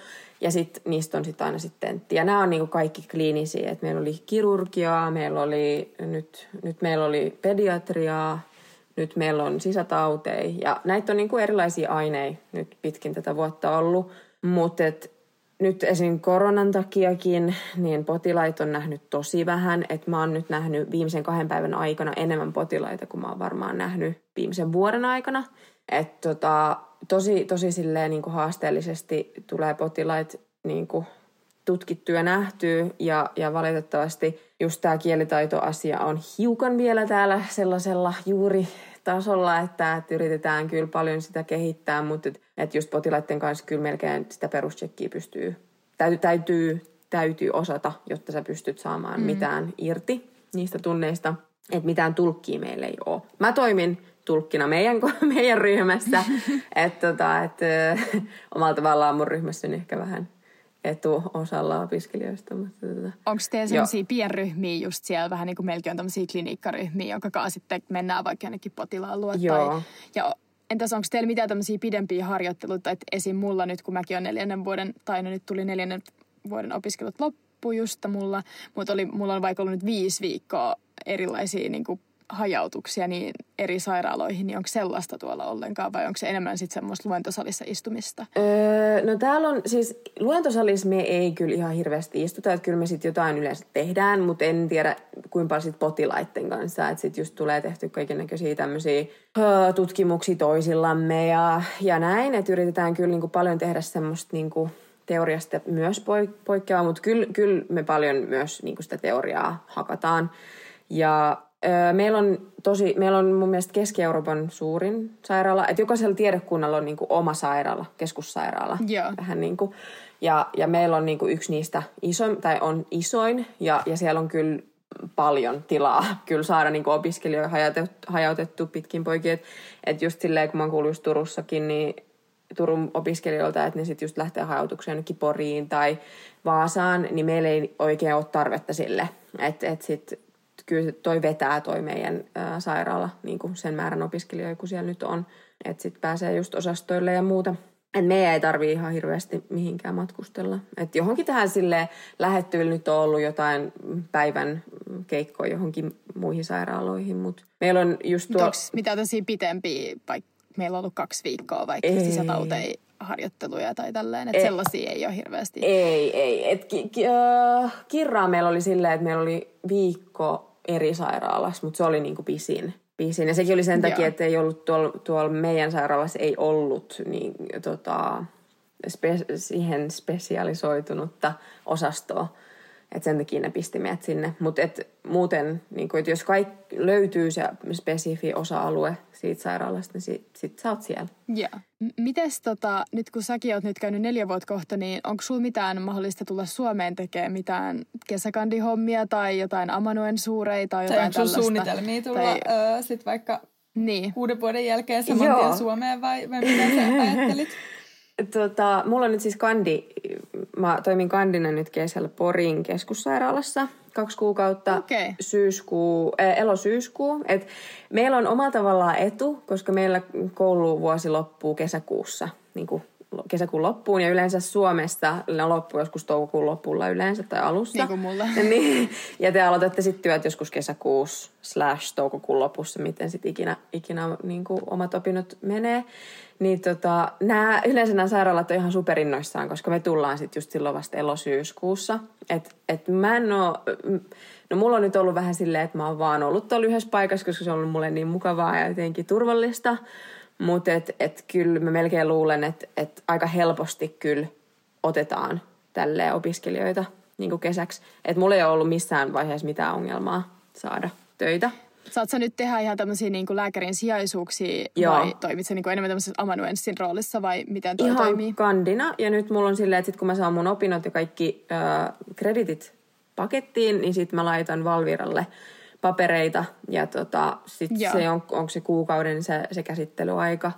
Ja sitten niistä on sitten aina sitten. Ja nämä on niinku kaikki kliinisiä. Et meillä oli kirurgiaa, meillä oli, nyt, nyt meillä oli pediatriaa, nyt meillä on sisätauteja. Ja näitä on niinku erilaisia aineita nyt pitkin tätä vuotta ollut. Mutta nyt esim. koronan takiakin, niin potilaita on nähnyt tosi vähän. Että mä oon nyt nähnyt viimeisen kahden päivän aikana enemmän potilaita kuin mä oon varmaan nähnyt viimeisen vuoden aikana. Että tota, tosi, tosi silleen niin kuin haasteellisesti tulee potilaita niin kuin tutkittu ja nähty ja, ja valitettavasti just tämä kielitaitoasia on hiukan vielä täällä sellaisella juuri tasolla, että, että yritetään kyllä paljon sitä kehittää, mutta että et just potilaiden kanssa kyllä melkein sitä perustsekkiä pystyy, täytyy, täytyy, täytyy osata, jotta sä pystyt saamaan mm. mitään irti niistä tunneista, että mitään tulkkia meillä ei ole. Mä toimin tulkkina meidän, [LAUGHS] meidän ryhmässä. [LAUGHS] että tota, et, [LAUGHS] omalla tavallaan mun ryhmässä on ehkä vähän etuosalla opiskelijoista. Mutta tota, Onko teillä sellaisia pienryhmiä just siellä, vähän niin kuin meilläkin on tämmöisiä klinikkaryhmiä, jonka kanssa sitten mennään vaikka jonnekin potilaan luo? Joo. Tai, ja entäs onko teillä mitään tämmöisiä pidempiä harjoitteluita, että esim. mulla nyt, kun mäkin on neljännen vuoden, tai no nyt tuli neljännen vuoden opiskelut loppu just mulla, mutta oli, mulla on vaikka ollut nyt viisi viikkoa erilaisia niin kuin hajautuksia niin eri sairaaloihin, niin onko sellaista tuolla ollenkaan vai onko se enemmän sitten semmoista luentosalissa istumista? Öö, no täällä on siis, luentosalissa me ei kyllä ihan hirveästi istuta, että kyllä me sitten jotain yleensä tehdään, mutta en tiedä kuinka paljon sit potilaiden kanssa, että sitten just tulee tehty näköisiä tämmöisiä öö, tutkimuksia toisillamme ja, ja näin, että yritetään kyllä niinku paljon tehdä semmoista niinku, teoriasta myös poikkeavaa, mutta kyllä, kyllä me paljon myös niinku sitä teoriaa hakataan. Ja Meillä on, tosi, meillä on mun mielestä Keski-Euroopan suurin sairaala. Että jokaisella tiedekunnalla on niin kuin oma sairaala, keskussairaala. Joo. Vähän niin kuin. Ja, ja meillä on niin kuin yksi niistä isoin, tai on isoin. Ja, ja siellä on kyllä paljon tilaa [LAUGHS] kyllä saada niin kuin opiskelijoita hajautettu, hajautettu pitkin poikin. Että et just silleen, kun mä oon just Turussakin, niin Turun opiskelijoilta, että ne sitten just lähtee hajautukseen jonnekin Poriin tai Vaasaan, niin meillä ei oikein ole tarvetta sille. Että et sitten kyllä toi vetää toi meidän ää, sairaala niin kuin sen määrän opiskelijoita, kun siellä nyt on. Että sitten pääsee just osastoille ja muuta. Et meidän ei tarvii ihan hirveästi mihinkään matkustella. Et johonkin tähän sille lähettyvillä nyt on ollut jotain päivän keikkoja johonkin muihin sairaaloihin, mutta meillä on just tuo... Onko mitä tosi pitempiä, vaikka meillä on ollut kaksi viikkoa vaikka ei. sisätauteja harjoitteluja tai tälleen, että sellaisia ei ole hirveästi. Ei, ei. Et ki, ki, uh, kirraa meillä oli silleen, että meillä oli viikko eri sairaalassa, mutta se oli niin kuin pisin. pisin. Ja sekin oli sen takia, että ei ollut tuolla, tuolla meidän sairaalassa ei ollut niin, tota, spe, siihen spesialisoitunutta osastoa. Että sen takia ne pisti meidät sinne. Mutta muuten, niin kun, jos kaikki löytyy se spesifi osa-alue siitä sairaalasta, niin sit, sit sä oot siellä. Joo. Mites tota, nyt kun säkin oot nyt käynyt neljä vuotta kohta, niin onko sulla mitään mahdollista tulla Suomeen tekemään mitään kesäkandihommia tai jotain Amanuen suureita tai jotain tai onko suunnitelmia tulla tai... öö, sit vaikka niin. kuuden vuoden jälkeen saman Joo. tien Suomeen vai, vai mitä sä [LAUGHS] ajattelit? Tota, mulla on nyt siis kandi, mä toimin kandina nyt kesällä Porin keskussairaalassa kaksi kuukautta, okay. syyskuu, äh, elosyyskuu. Et meillä on omalla tavallaan etu, koska meillä kouluvuosi loppuu kesäkuussa, niin kuin kesäkuun loppuun ja yleensä Suomesta ne loppuu joskus toukokuun lopulla yleensä tai alussa. Niin kuin mulla. [LAUGHS] niin, ja te aloitatte sitten työt joskus kesäkuussa slash toukokuun lopussa, miten sitten ikinä, ikinä niin kuin omat opinnot menee. Niin tota, nämä, yleensä nämä sairaalat on ihan superinnoissaan, koska me tullaan sitten just silloin vasta elosyyskuussa. Et, et mä en oo, no mulla on nyt ollut vähän silleen, että mä oon vaan ollut tuolla yhdessä paikassa, koska se on ollut mulle niin mukavaa ja jotenkin turvallista. Mutta et, et kyllä mä melkein luulen, että et aika helposti kyllä otetaan tälle opiskelijoita niin kesäksi. Että mulla ei ole ollut missään vaiheessa mitään ongelmaa saada töitä. Saat sä nyt tehdä ihan tämmöisiä niin kuin lääkärin sijaisuuksia Joo. vai toimit sä niin kuin enemmän tämmöisessä amanuenssin roolissa vai miten toi ihan toimii? kandina ja nyt mulla on silleen, että sit kun mä saan mun opinnot ja kaikki äh, kreditit pakettiin, niin sitten mä laitan Valviralle papereita ja tota, sitten se on, onko se kuukauden se, se käsittelyaika.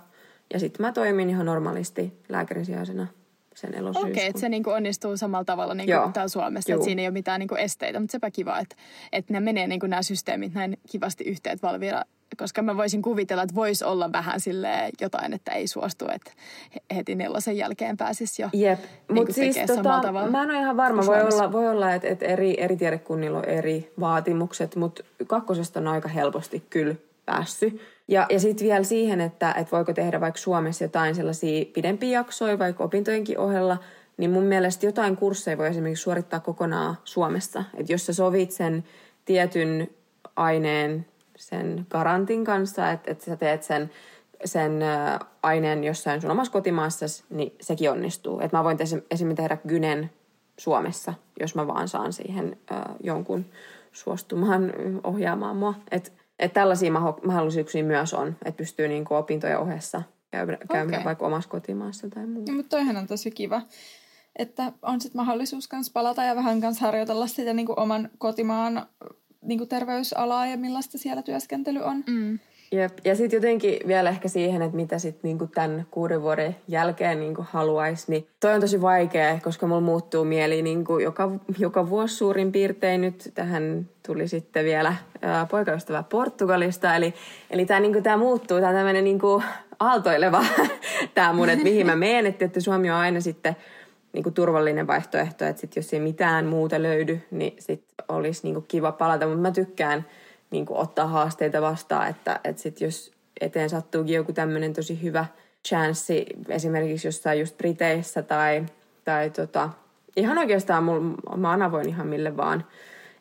Ja sitten mä toimin ihan normaalisti lääkärin sijaisena sen elosyyskuun. Okei, okay, että se niinku onnistuu samalla tavalla niin kuin täällä Suomessa, että siinä ei ole mitään niinku esteitä, mutta sepä kiva, että, että ne menee niinku nämä systeemit näin kivasti yhteen Valvira koska mä voisin kuvitella, että voisi olla vähän sille jotain, että ei suostu, että heti nelosen jälkeen pääsisi jo Jep. niin Mut siis tota, Mä en ole ihan varma, voi olla, voi olla, että, että eri, eri tiedekunnilla on eri vaatimukset, mutta kakkosesta on aika helposti kyllä päässyt. Ja, ja sitten vielä siihen, että, että voiko tehdä vaikka Suomessa jotain sellaisia pidempiä jaksoja, vaikka opintojenkin ohella, niin mun mielestä jotain kursseja voi esimerkiksi suorittaa kokonaan Suomessa. Että jos sä sovit sen tietyn aineen sen garantin kanssa, että, että sä teet sen, sen aineen jossain sun omassa kotimaassa, niin sekin onnistuu. Että mä voin esimerkiksi tehdä gynen Suomessa, jos mä vaan saan siihen äh, jonkun suostumaan ohjaamaan mua. Että et tällaisia mahdollisuuksia myös on, että pystyy niinku opintojen ohessa käymään, okay. vaikka omassa kotimaassa tai muuta. No, mutta toihan on tosi kiva, että on sitten mahdollisuus myös palata ja vähän kanssa harjoitella sitä niinku oman kotimaan niin kuin terveysalaa ja millaista siellä työskentely on. Mm. Jep. Ja sitten jotenkin vielä ehkä siihen, että mitä sitten niinku tämän kuuden vuoden jälkeen niinku haluaisi, niin toi on tosi vaikea, koska mulla muuttuu mieli niinku joka, joka vuosi suurin piirtein. Nyt tähän tuli sitten vielä ää, poikaystävä Portugalista, eli, eli tämä niinku, tää muuttuu, tämä tämmöinen niinku aaltoileva [LAUGHS] tämä mun, että mihin mä menen, että, että Suomi on aina sitten niin kuin turvallinen vaihtoehto, että sit jos ei mitään muuta löydy, niin sit olisi niin kuin kiva palata. Mutta mä tykkään niin kuin ottaa haasteita vastaan, että, että sit jos eteen sattuukin joku tämmöinen tosi hyvä chanssi, esimerkiksi jossain just Briteissä tai, tai tota, ihan oikeastaan mulla, mä avoin ihan mille vaan.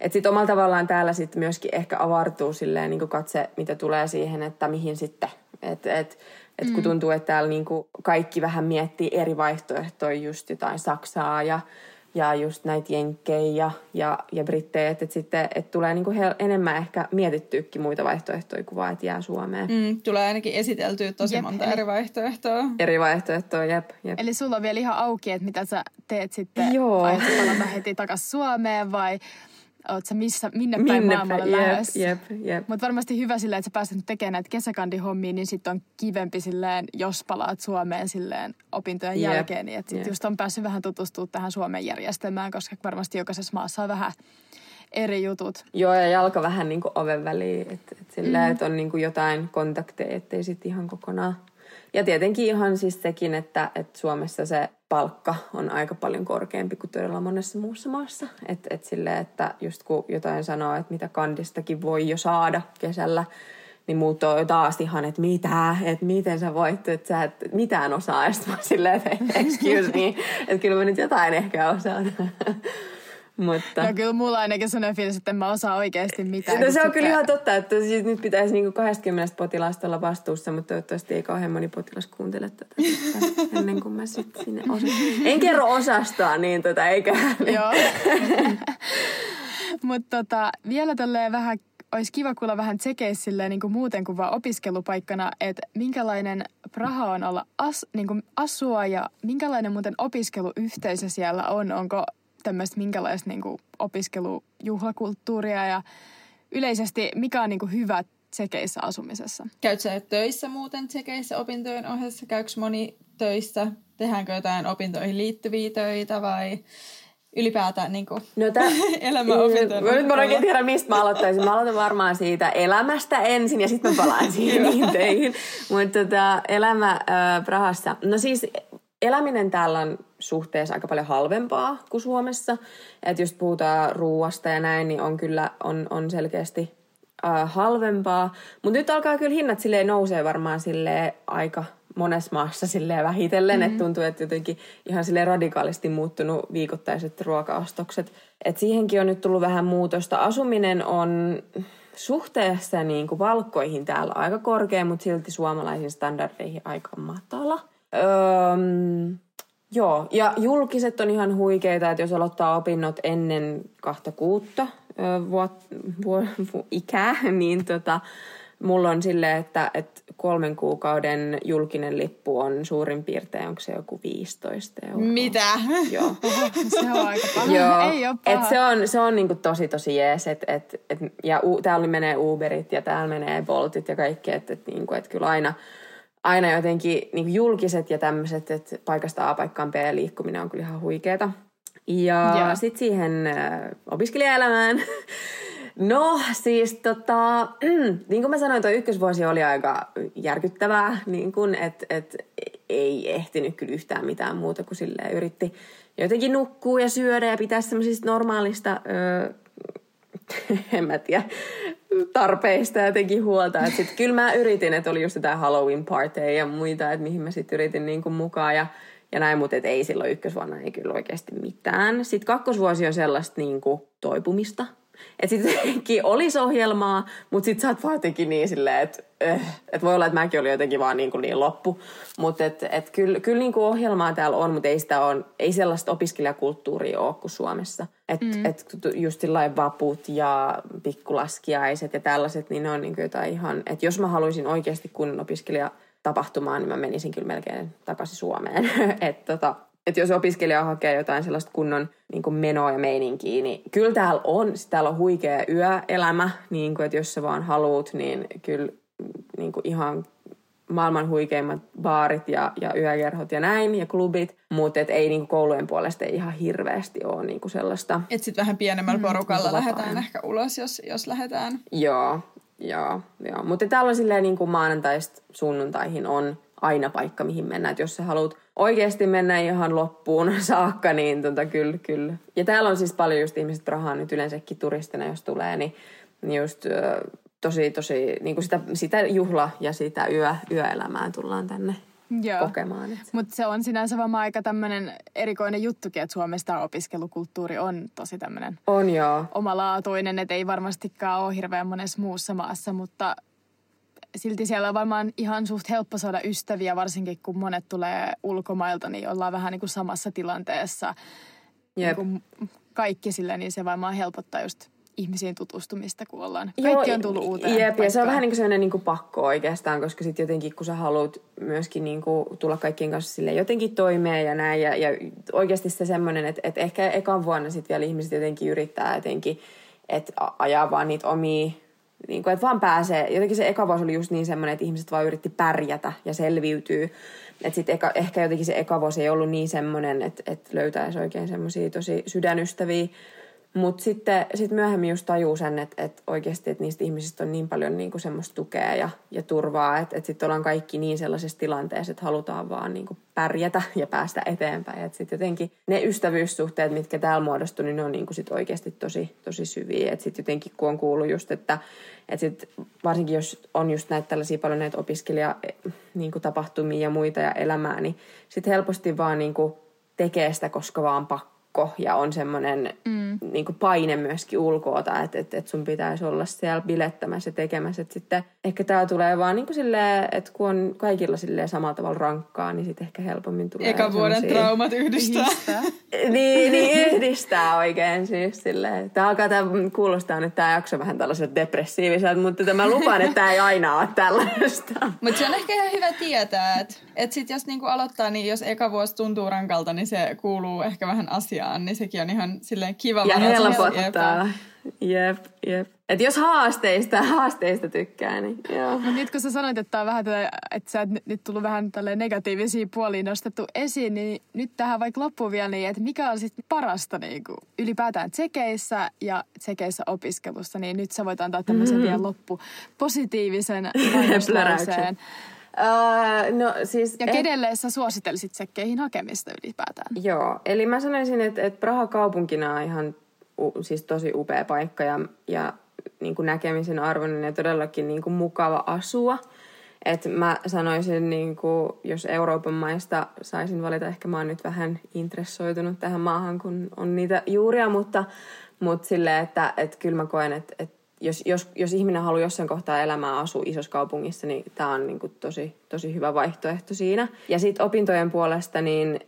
Että sitten omalla tavallaan täällä sitten myöskin ehkä avartuu silleen niin katse, mitä tulee siihen, että mihin sitten. Että et, et kun mm. tuntuu, että täällä niinku kaikki vähän miettii eri vaihtoehtoja, just jotain Saksaa ja, ja just näitä jenkkejä ja, ja, ja brittejä, että et sitten et tulee niinku he, enemmän ehkä mietittyykin muita vaihtoehtoja kuin vaan, että jää Suomeen. Mm, tulee ainakin esiteltyä tosi jep, monta eli... eri vaihtoehtoa. Eri vaihtoehtoa, jep, jep. Eli sulla on vielä ihan auki, että mitä sä teet sitten, Joo. vai palata heti takaisin Suomeen vai oot sä missä, minne päin minne maailmalle jep, lähes. Jep, jep. Mutta varmasti hyvä silleen, että sä pääset tekemään näitä kesäkandihommiin, niin sitten on kivempi silleen, jos palaat Suomeen silleen opintojen jep, jälkeen. Niin että sitten just on päässyt vähän tutustumaan tähän Suomen järjestelmään, koska varmasti jokaisessa maassa on vähän eri jutut. Joo, ja jalka vähän niin kuin oven väliin, että et silleen, mm. että on niin kuin jotain kontakteja, ettei sitten ihan kokonaan ja tietenkin ihan siis sekin, että, että Suomessa se palkka on aika paljon korkeampi kuin todella monessa muussa maassa. Että et sille, että just kun jotain sanoo, että mitä kandistakin voi jo saada kesällä, niin muut on taas ihan, että mitä, että miten sä voit, että sä et mitään osaa. Ja sitten silleen, että excuse me, että kyllä mä nyt jotain ehkä osaan. Mutta... No kyllä mulla ainakin sellainen fiilis, että en mä osaa oikeasti mitään. No se on kyllä ihan totta, että siis nyt pitäisi niinku 20 potilaasta olla vastuussa, mutta toivottavasti ei kauhean moni potilas kuuntele tätä ennen kuin mä sitten sinne osa. En kerro osastaa, niin tota, eikä. Joo. [LAUGHS] mutta tota, vielä tälleen vähän olisi kiva kuulla vähän tsekeissille niin kuin muuten kuin vaan opiskelupaikkana, että minkälainen Praha on olla as, niin kuin asua ja minkälainen muuten opiskeluyhteisö siellä on. Onko tämmöistä minkälaista niin kuin opiskelujuhlakulttuuria ja yleisesti mikä on niin kuin hyvä tsekeissä asumisessa? Käytkö sä töissä muuten tsekeissä opintojen ohessa? Käykö moni töissä? Tehdäänkö jotain opintoihin liittyviä töitä vai ylipäätään niin kuin, no tä, [LAUGHS] elämäopintojen Mä nyt mä oikein tiedä, mistä mä aloittaisin. Mä aloitan varmaan siitä elämästä ensin ja sitten mä palaan [LAUGHS] siihen niin teihin. Mutta tota, elämä äh, Prahassa. No siis eläminen täällä on suhteessa aika paljon halvempaa kuin Suomessa. Että jos puhutaan ruuasta ja näin, niin on kyllä on, on selkeästi äh, halvempaa. Mutta nyt alkaa kyllä hinnat silleen nousee varmaan sille aika monessa maassa silleen vähitellen, mm-hmm. että tuntuu, että jotenkin ihan sille radikaalisti muuttunut viikoittaiset ruokaostokset. Et siihenkin on nyt tullut vähän muutosta. Asuminen on suhteessa niin kuin valkkoihin täällä aika korkea, mutta silti suomalaisiin standardeihin aika matala. Öö, joo, ja julkiset on ihan huikeita, että jos aloittaa opinnot ennen kahta kuutta vuot, vuo, vu, ikää, [LAUGHS] niin tota, mulla on silleen, että, että kolmen kuukauden julkinen lippu on suurin piirtein, onko se joku 15 euroa. Mitä? Joo. [LAUGHS] se on aika paha. Joo. Ei ole paha. Et se on, se on niinku tosi tosi jees. Et, et, et, ja u, täällä menee Uberit ja täällä menee Boltit ja kaikki. Että et, niinku, et kyllä aina, aina jotenkin niinku julkiset ja tämmöiset, että paikasta A paikkaan B liikkuminen on kyllä ihan huikeeta. Ja, ja. sitten siihen äh, opiskelijaelämään [LAUGHS] No siis tota, [CLEARS THROAT] niin kuin mä sanoin, tuo ykkösvuosi oli aika järkyttävää, niin kuin, että et, ei ehtinyt kyllä yhtään mitään muuta kuin silleen yritti jotenkin nukkua ja syödä ja pitää semmoisista normaalista, öö, [LAUGHS] en mä tiedä, tarpeista jotenkin huolta. Et sit, kyllä mä yritin, että oli just sitä Halloween party ja muita, että mihin mä sitten yritin niin kuin mukaan ja ja näin, mutta ei silloin ykkösvuonna ei kyllä oikeasti mitään. Sitten kakkosvuosi on sellaista niin kuin toipumista, että sitten [LAUGHS] olisi ohjelmaa, mutta sitten sä oot vaan niin silleen, että äh, et voi olla, että mäkin olin jotenkin vaan niin, kuin niin loppu. Mutta et, et kyllä, kyllä niin kuin ohjelmaa täällä on, mutta ei, sitä on, ei sellaista opiskelijakulttuuria ole kuin Suomessa. Että mm. et just sillä vaput ja pikkulaskiaiset ja tällaiset, niin ne on niin kuin jotain ihan... Että jos mä haluaisin oikeasti kunnon opiskelija tapahtumaan, niin mä menisin kyllä melkein takaisin Suomeen. [LAUGHS] että tota, että jos opiskelija hakee jotain sellaista kunnon niin kuin menoa ja meininkiä, niin kyllä täällä on, täällä on huikea yöelämä, niin kuin, että jos sä vaan haluut, niin kyllä niin kuin ihan maailman huikeimmat baarit ja, ja yökerhot ja näin ja klubit, mutta et ei niinku koulujen puolesta ei ihan hirveästi ole niinku sellaista. Et sitten vähän pienemmällä mm, porukalla mm, lähdetään ehkä ulos, jos, jos lähdetään. Joo, joo, joo. Mutta täällä on silleen niinku maanantaista sunnuntaihin on aina paikka, mihin mennään. Et jos sä haluat oikeasti mennä ihan loppuun [LAUGHS] saakka, niin tota, kyllä, kyllä. Ja täällä on siis paljon just ihmiset rahaa nyt yleensäkin turistina, jos tulee, niin, niin just tosi, tosi niin kuin sitä, sitä juhla- ja sitä yö, yöelämää tullaan tänne Joo. kokemaan. Mutta se on sinänsä vaan aika tämmöinen erikoinen juttukin, että Suomesta opiskelukulttuuri on tosi tämmöinen on joo. omalaatuinen, että ei varmastikaan ole hirveän monessa muussa maassa, mutta silti siellä on varmaan ihan suht helppo saada ystäviä, varsinkin kun monet tulee ulkomailta, niin ollaan vähän niin kuin samassa tilanteessa. Niin kuin kaikki sille, niin se varmaan helpottaa just ihmisiin tutustumista, kun ollaan. Kaikki Joo, on tullut uuteen Jep, ja se on vähän niin kuin sellainen niin kuin pakko oikeastaan, koska sitten jotenkin kun sä haluat myöskin niin kuin tulla kaikkien kanssa sille jotenkin toimeen ja näin, ja, ja oikeasti se semmoinen, että, että ehkä ekan vuonna sitten vielä ihmiset jotenkin yrittää jotenkin, että ajaa vaan niitä omia niin kuin, että vaan pääsee. Jotenkin se eka vuosi oli just niin semmoinen, että ihmiset vaan yritti pärjätä ja selviytyy. Että sitten eka, ehkä jotenkin se eka vuosi ei ollut niin semmoinen, että, että löytäisi oikein semmoisia tosi sydänystäviä. Mutta sitten sit myöhemmin just tajuu sen, että, että oikeasti että niistä ihmisistä on niin paljon niin kuin semmoista tukea ja, ja turvaa, että, että sitten ollaan kaikki niin sellaisessa tilanteessa, että halutaan vaan niin kuin pärjätä [LAUGHS] ja päästä eteenpäin. Että sitten jotenkin ne ystävyyssuhteet, mitkä täällä muodostuu, niin ne on niin kuin sit oikeasti tosi, tosi syviä. Että sitten jotenkin kun on kuullut just, että, että sit varsinkin jos on just näitä tällaisia paljon näitä opiskelija niin kuin tapahtumia ja muita ja elämää, niin sitten helposti vaan niin kuin tekee sitä, koska vaan pakko ja on semmoinen mm niin paine myöskin ulkoota, että et, et sun pitäisi olla siellä bilettämässä ja tekemässä. Et sitten ehkä tämä tulee vaan niin kuin silleen, että kun on kaikilla silleen samalla tavalla rankkaa, niin sitten ehkä helpommin tulee Eka vuoden traumat yhdistää. yhdistää. [LAUGHS] niin, niin yhdistää oikein siis silleen. Tämä alkaa tämä kuulostaa nyt tämä jakso vähän tällaiselta depressiiviselta, mutta tämä lupaan, että tämä ei aina ole tällaista. [LAUGHS] mutta se on ehkä ihan hyvä tietää, että et sit jos niinku aloittaa, niin jos eka vuosi tuntuu rankalta, niin se kuuluu ehkä vähän asiaan, niin sekin on ihan silleen kiva. Ja helpottaa. Jep, jep. Et jos haasteista, haasteista tykkää, niin joo. No nyt kun sä sanoit, että, on vähän tätä, että sä et nyt tullut vähän tälle negatiivisia puolia nostettu esiin, niin nyt tähän vaikka loppuun vielä niin, että mikä on sitten parasta niin kuin ylipäätään tsekeissä ja tsekeissä opiskelussa, niin nyt sä voit antaa tämmöisen mm-hmm. vielä loppu positiivisen. [LAUGHS] Uh, no, siis ja kenelle et... sä suosittelisit sekkeihin hakemista ylipäätään? Joo, eli mä sanoisin, että, että Praha kaupunkina on ihan siis tosi upea paikka ja, ja niin kuin näkemisen arvoinen ja todellakin niin kuin mukava asua. Et mä sanoisin, niin kuin, jos Euroopan maista saisin valita, ehkä mä oon nyt vähän intressoitunut tähän maahan, kun on niitä juuria, mutta, mutta silleen, että, että kyllä mä koen, että, että jos, jos, jos ihminen haluaa jossain kohtaa elämää asua isossa kaupungissa, niin tämä on niin kuin tosi, tosi hyvä vaihtoehto siinä. Ja sitten opintojen puolesta, niin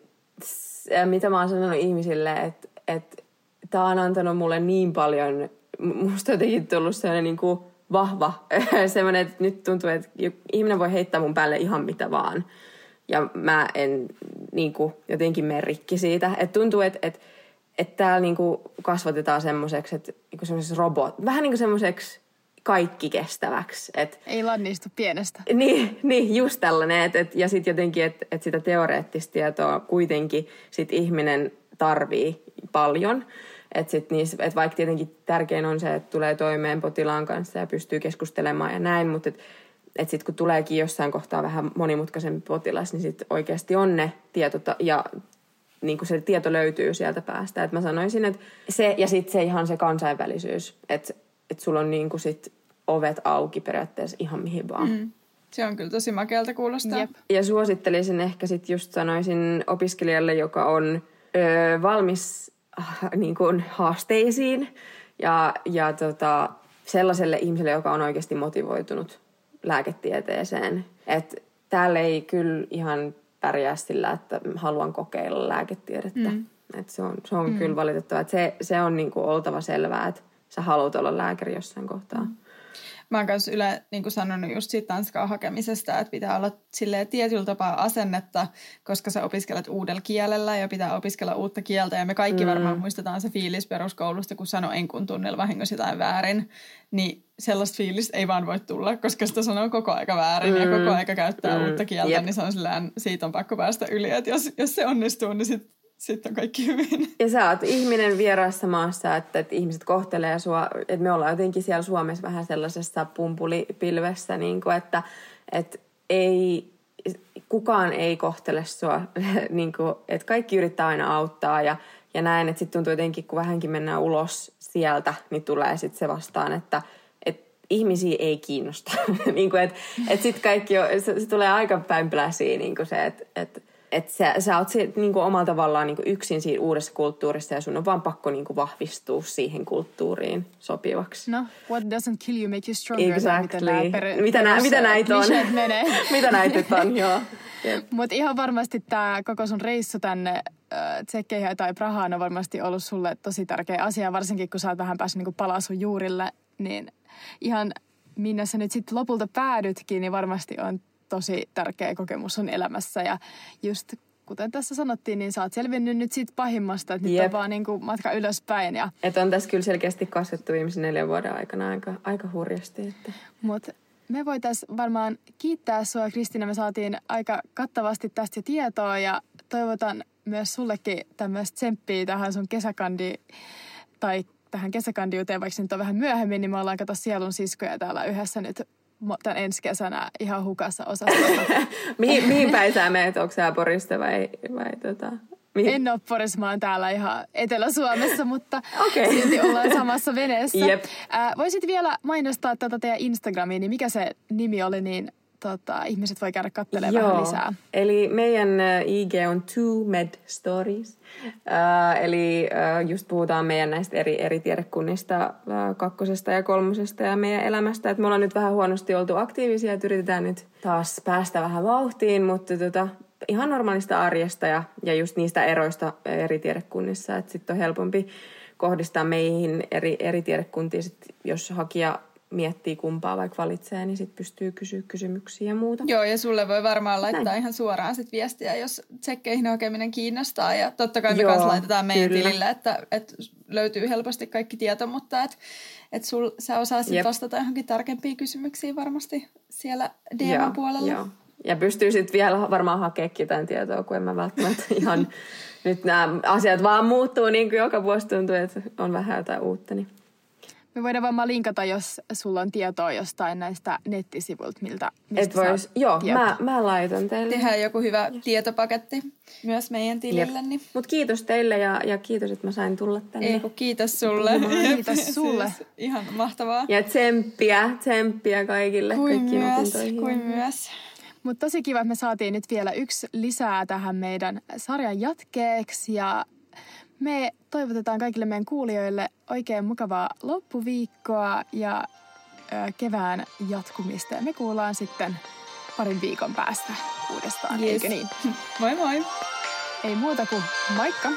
mitä mä oon sanonut ihmisille, että, että tämä on antanut mulle niin paljon, musta jotenkin tullut sellainen niin kuin vahva, [LAUGHS] semmoinen, että nyt tuntuu, että ihminen voi heittää mun päälle ihan mitä vaan. Ja mä en niin kuin, jotenkin mene rikki siitä. Että tuntuu, että, että, että täällä niin kuin kasvatetaan semmoiseksi, että niin semmoiseksi robot, vähän niin kuin semmoiseksi kaikki kestäväksi. Et, Ei lannistu pienestä. Niin, niin just tällainen. Et, et, ja sitten jotenkin, että et sitä teoreettista tietoa kuitenkin sit ihminen tarvii paljon. Että sit niissä, et vaikka tietenkin tärkein on se, että tulee toimeen potilaan kanssa ja pystyy keskustelemaan ja näin, mutta et, et sitten kun tuleekin jossain kohtaa vähän monimutkaisempi potilas, niin sitten oikeasti on ne tietot ja niin kuin se tieto löytyy sieltä päästä. Et mä sanoisin, että se ja sitten se ihan se kansainvälisyys, että et sulla on niin kuin sit ovet auki periaatteessa ihan mihin vaan. Mm. Se on kyllä tosi makealta kuulostaa. Jep. Ja suosittelisin ehkä sitten just sanoisin opiskelijalle, joka on öö, valmis niin kuin haasteisiin ja, ja tota, sellaiselle ihmiselle, joka on oikeasti motivoitunut lääketieteeseen. Että täällä ei kyllä ihan pärjää sillä, että haluan kokeilla lääketiedettä. Mm. Et se on, se on mm. kyllä valitettavaa. se, se on niin kuin oltava selvää, että sä haluat olla lääkäri jossain kohtaa. Mm. Mä oon myös yle niin kuin sanonut just siitä Tanskaa hakemisesta, että pitää olla silleen tietyllä tapaa asennetta, koska sä opiskelet uudella kielellä ja pitää opiskella uutta kieltä. Ja me kaikki mm. varmaan muistetaan se fiilis peruskoulusta, kun sanoo enkun tunnilla vahingossa jotain väärin. Niin sellaista fiilistä ei vaan voi tulla, koska sitä sanoo koko aika väärin mm. ja koko aika käyttää mm. uutta kieltä. Yep. Niin se on sillään, siitä on pakko päästä yli. Että jos, jos se onnistuu, niin sit sitten on kaikki hyvin. Ja sä oot ihminen vieraassa maassa, että, että ihmiset kohtelee sua, että me ollaan jotenkin siellä Suomessa vähän sellaisessa pumpulipilvessä, niin kuin, että, että ei, kukaan ei kohtele sua, [LAUGHS] niin kuin, että kaikki yrittää aina auttaa ja, ja näin, että sitten tuntuu jotenkin, kun vähänkin mennään ulos sieltä, niin tulee sitten se vastaan, että, ihmisiä ei kiinnosta. [LAUGHS] niin kuin, että, että sitten kaikki, on, se, se, tulee aika päinpläsiin niin kuin se, että, että että sä, sä oot se, niin kuin omalla tavallaan niin kuin yksin siinä uudessa kulttuurissa ja sun on vaan pakko niin kuin vahvistua siihen kulttuuriin sopivaksi. No, what doesn't kill you make you stronger. Exactly. Per, mitä, nä, mitä näitä on? menee. [LAUGHS] mitä näitä on, joo. Mutta ihan varmasti tämä koko sun reissu tänne Tsekkeihin tai Prahaan on varmasti ollut sulle tosi tärkeä asia, varsinkin kun sä oot vähän päässyt niin palaa sun juurille, niin ihan minne sä nyt sitten lopulta päädytkin, niin varmasti on tosi tärkeä kokemus sun elämässä. Ja just kuten tässä sanottiin, niin sä oot selvinnyt nyt siitä pahimmasta, että Jep. nyt on vaan niin kuin matka ylöspäin. Ja... Et on tässä kyllä selkeästi kasvettu viimeisen neljän vuoden aikana aika, aika hurjasti. Että... Mut me voitaisiin varmaan kiittää sua, Kristina. Me saatiin aika kattavasti tästä tietoa ja toivotan myös sullekin tämmöistä tsemppiä tähän sun kesäkandi tai tähän kesäkandiuteen, vaikka nyt on vähän myöhemmin, niin me ollaan kato sielun siskoja täällä yhdessä nyt tämän ensi kesänä ihan hukassa osastolla. [LAUGHS] mihin, mihin päin sä menet? Onko sä Porista vai, vai tota, mihin? En ole Porissa, mä oon täällä ihan Etelä-Suomessa, mutta okay. silti ollaan samassa veneessä. Yep. Äh, voisit vielä mainostaa tätä teidän Instagramia, niin mikä se nimi oli, niin tota, ihmiset voi käydä katselemaan vähän lisää. Eli meidän IG on Two Med Stories. Uh, eli uh, just puhutaan meidän näistä eri, eri tiedekunnista, uh, kakkosesta ja kolmosesta ja meidän elämästä. Et me ollaan nyt vähän huonosti oltu aktiivisia, että yritetään nyt taas päästä vähän vauhtiin, mutta tota, ihan normaalista arjesta ja, ja just niistä eroista eri tiedekunnissa. Että sitten on helpompi kohdistaa meihin eri, eri tiedekuntiin, sit, jos hakija miettii kumpaa vaikka valitsee, niin sitten pystyy kysyä kysymyksiä ja muuta. Joo, ja sulle voi varmaan laittaa Näin. ihan suoraan sit viestiä, jos tsekkeihin hakeminen kiinnostaa. Ja totta kai me Joo, kanssa laitetaan meidän kyllä. tilille, että, että löytyy helposti kaikki tieto, mutta että et sul, sä osaisit vastata johonkin tarkempiin kysymyksiin varmasti siellä DM-puolella. Joo, Ja pystyy sitten vielä varmaan hakemaan jotain tietoa, kun en mä välttämättä [LAUGHS] ihan... nyt nämä asiat vaan muuttuu niin kuin joka vuosi tuntuu, että on vähän jotain uutta. Niin me voidaan varmaan linkata, jos sulla on tietoa jostain näistä nettisivuilta, miltä, mistä Et vois, Joo, mä, mä laitan teille. Tehdään joku hyvä yes. tietopaketti myös meidän tilille. Niin. Mutta kiitos teille ja, ja kiitos, että mä sain tulla tänne. Ei, kiitos sulle. kiitos sulle. siis ihan mahtavaa. Ja tsemppiä, tsemppiä kaikille kuin kaikkiin myös. Kuin myös. Mutta tosi kiva, että me saatiin nyt vielä yksi lisää tähän meidän sarjan jatkeeksi ja me toivotetaan kaikille meidän kuulijoille oikein mukavaa loppuviikkoa ja ö, kevään jatkumista. Ja me kuullaan sitten parin viikon päästä uudestaan, yes. eikö niin? Moi moi! Ei muuta kuin moikka!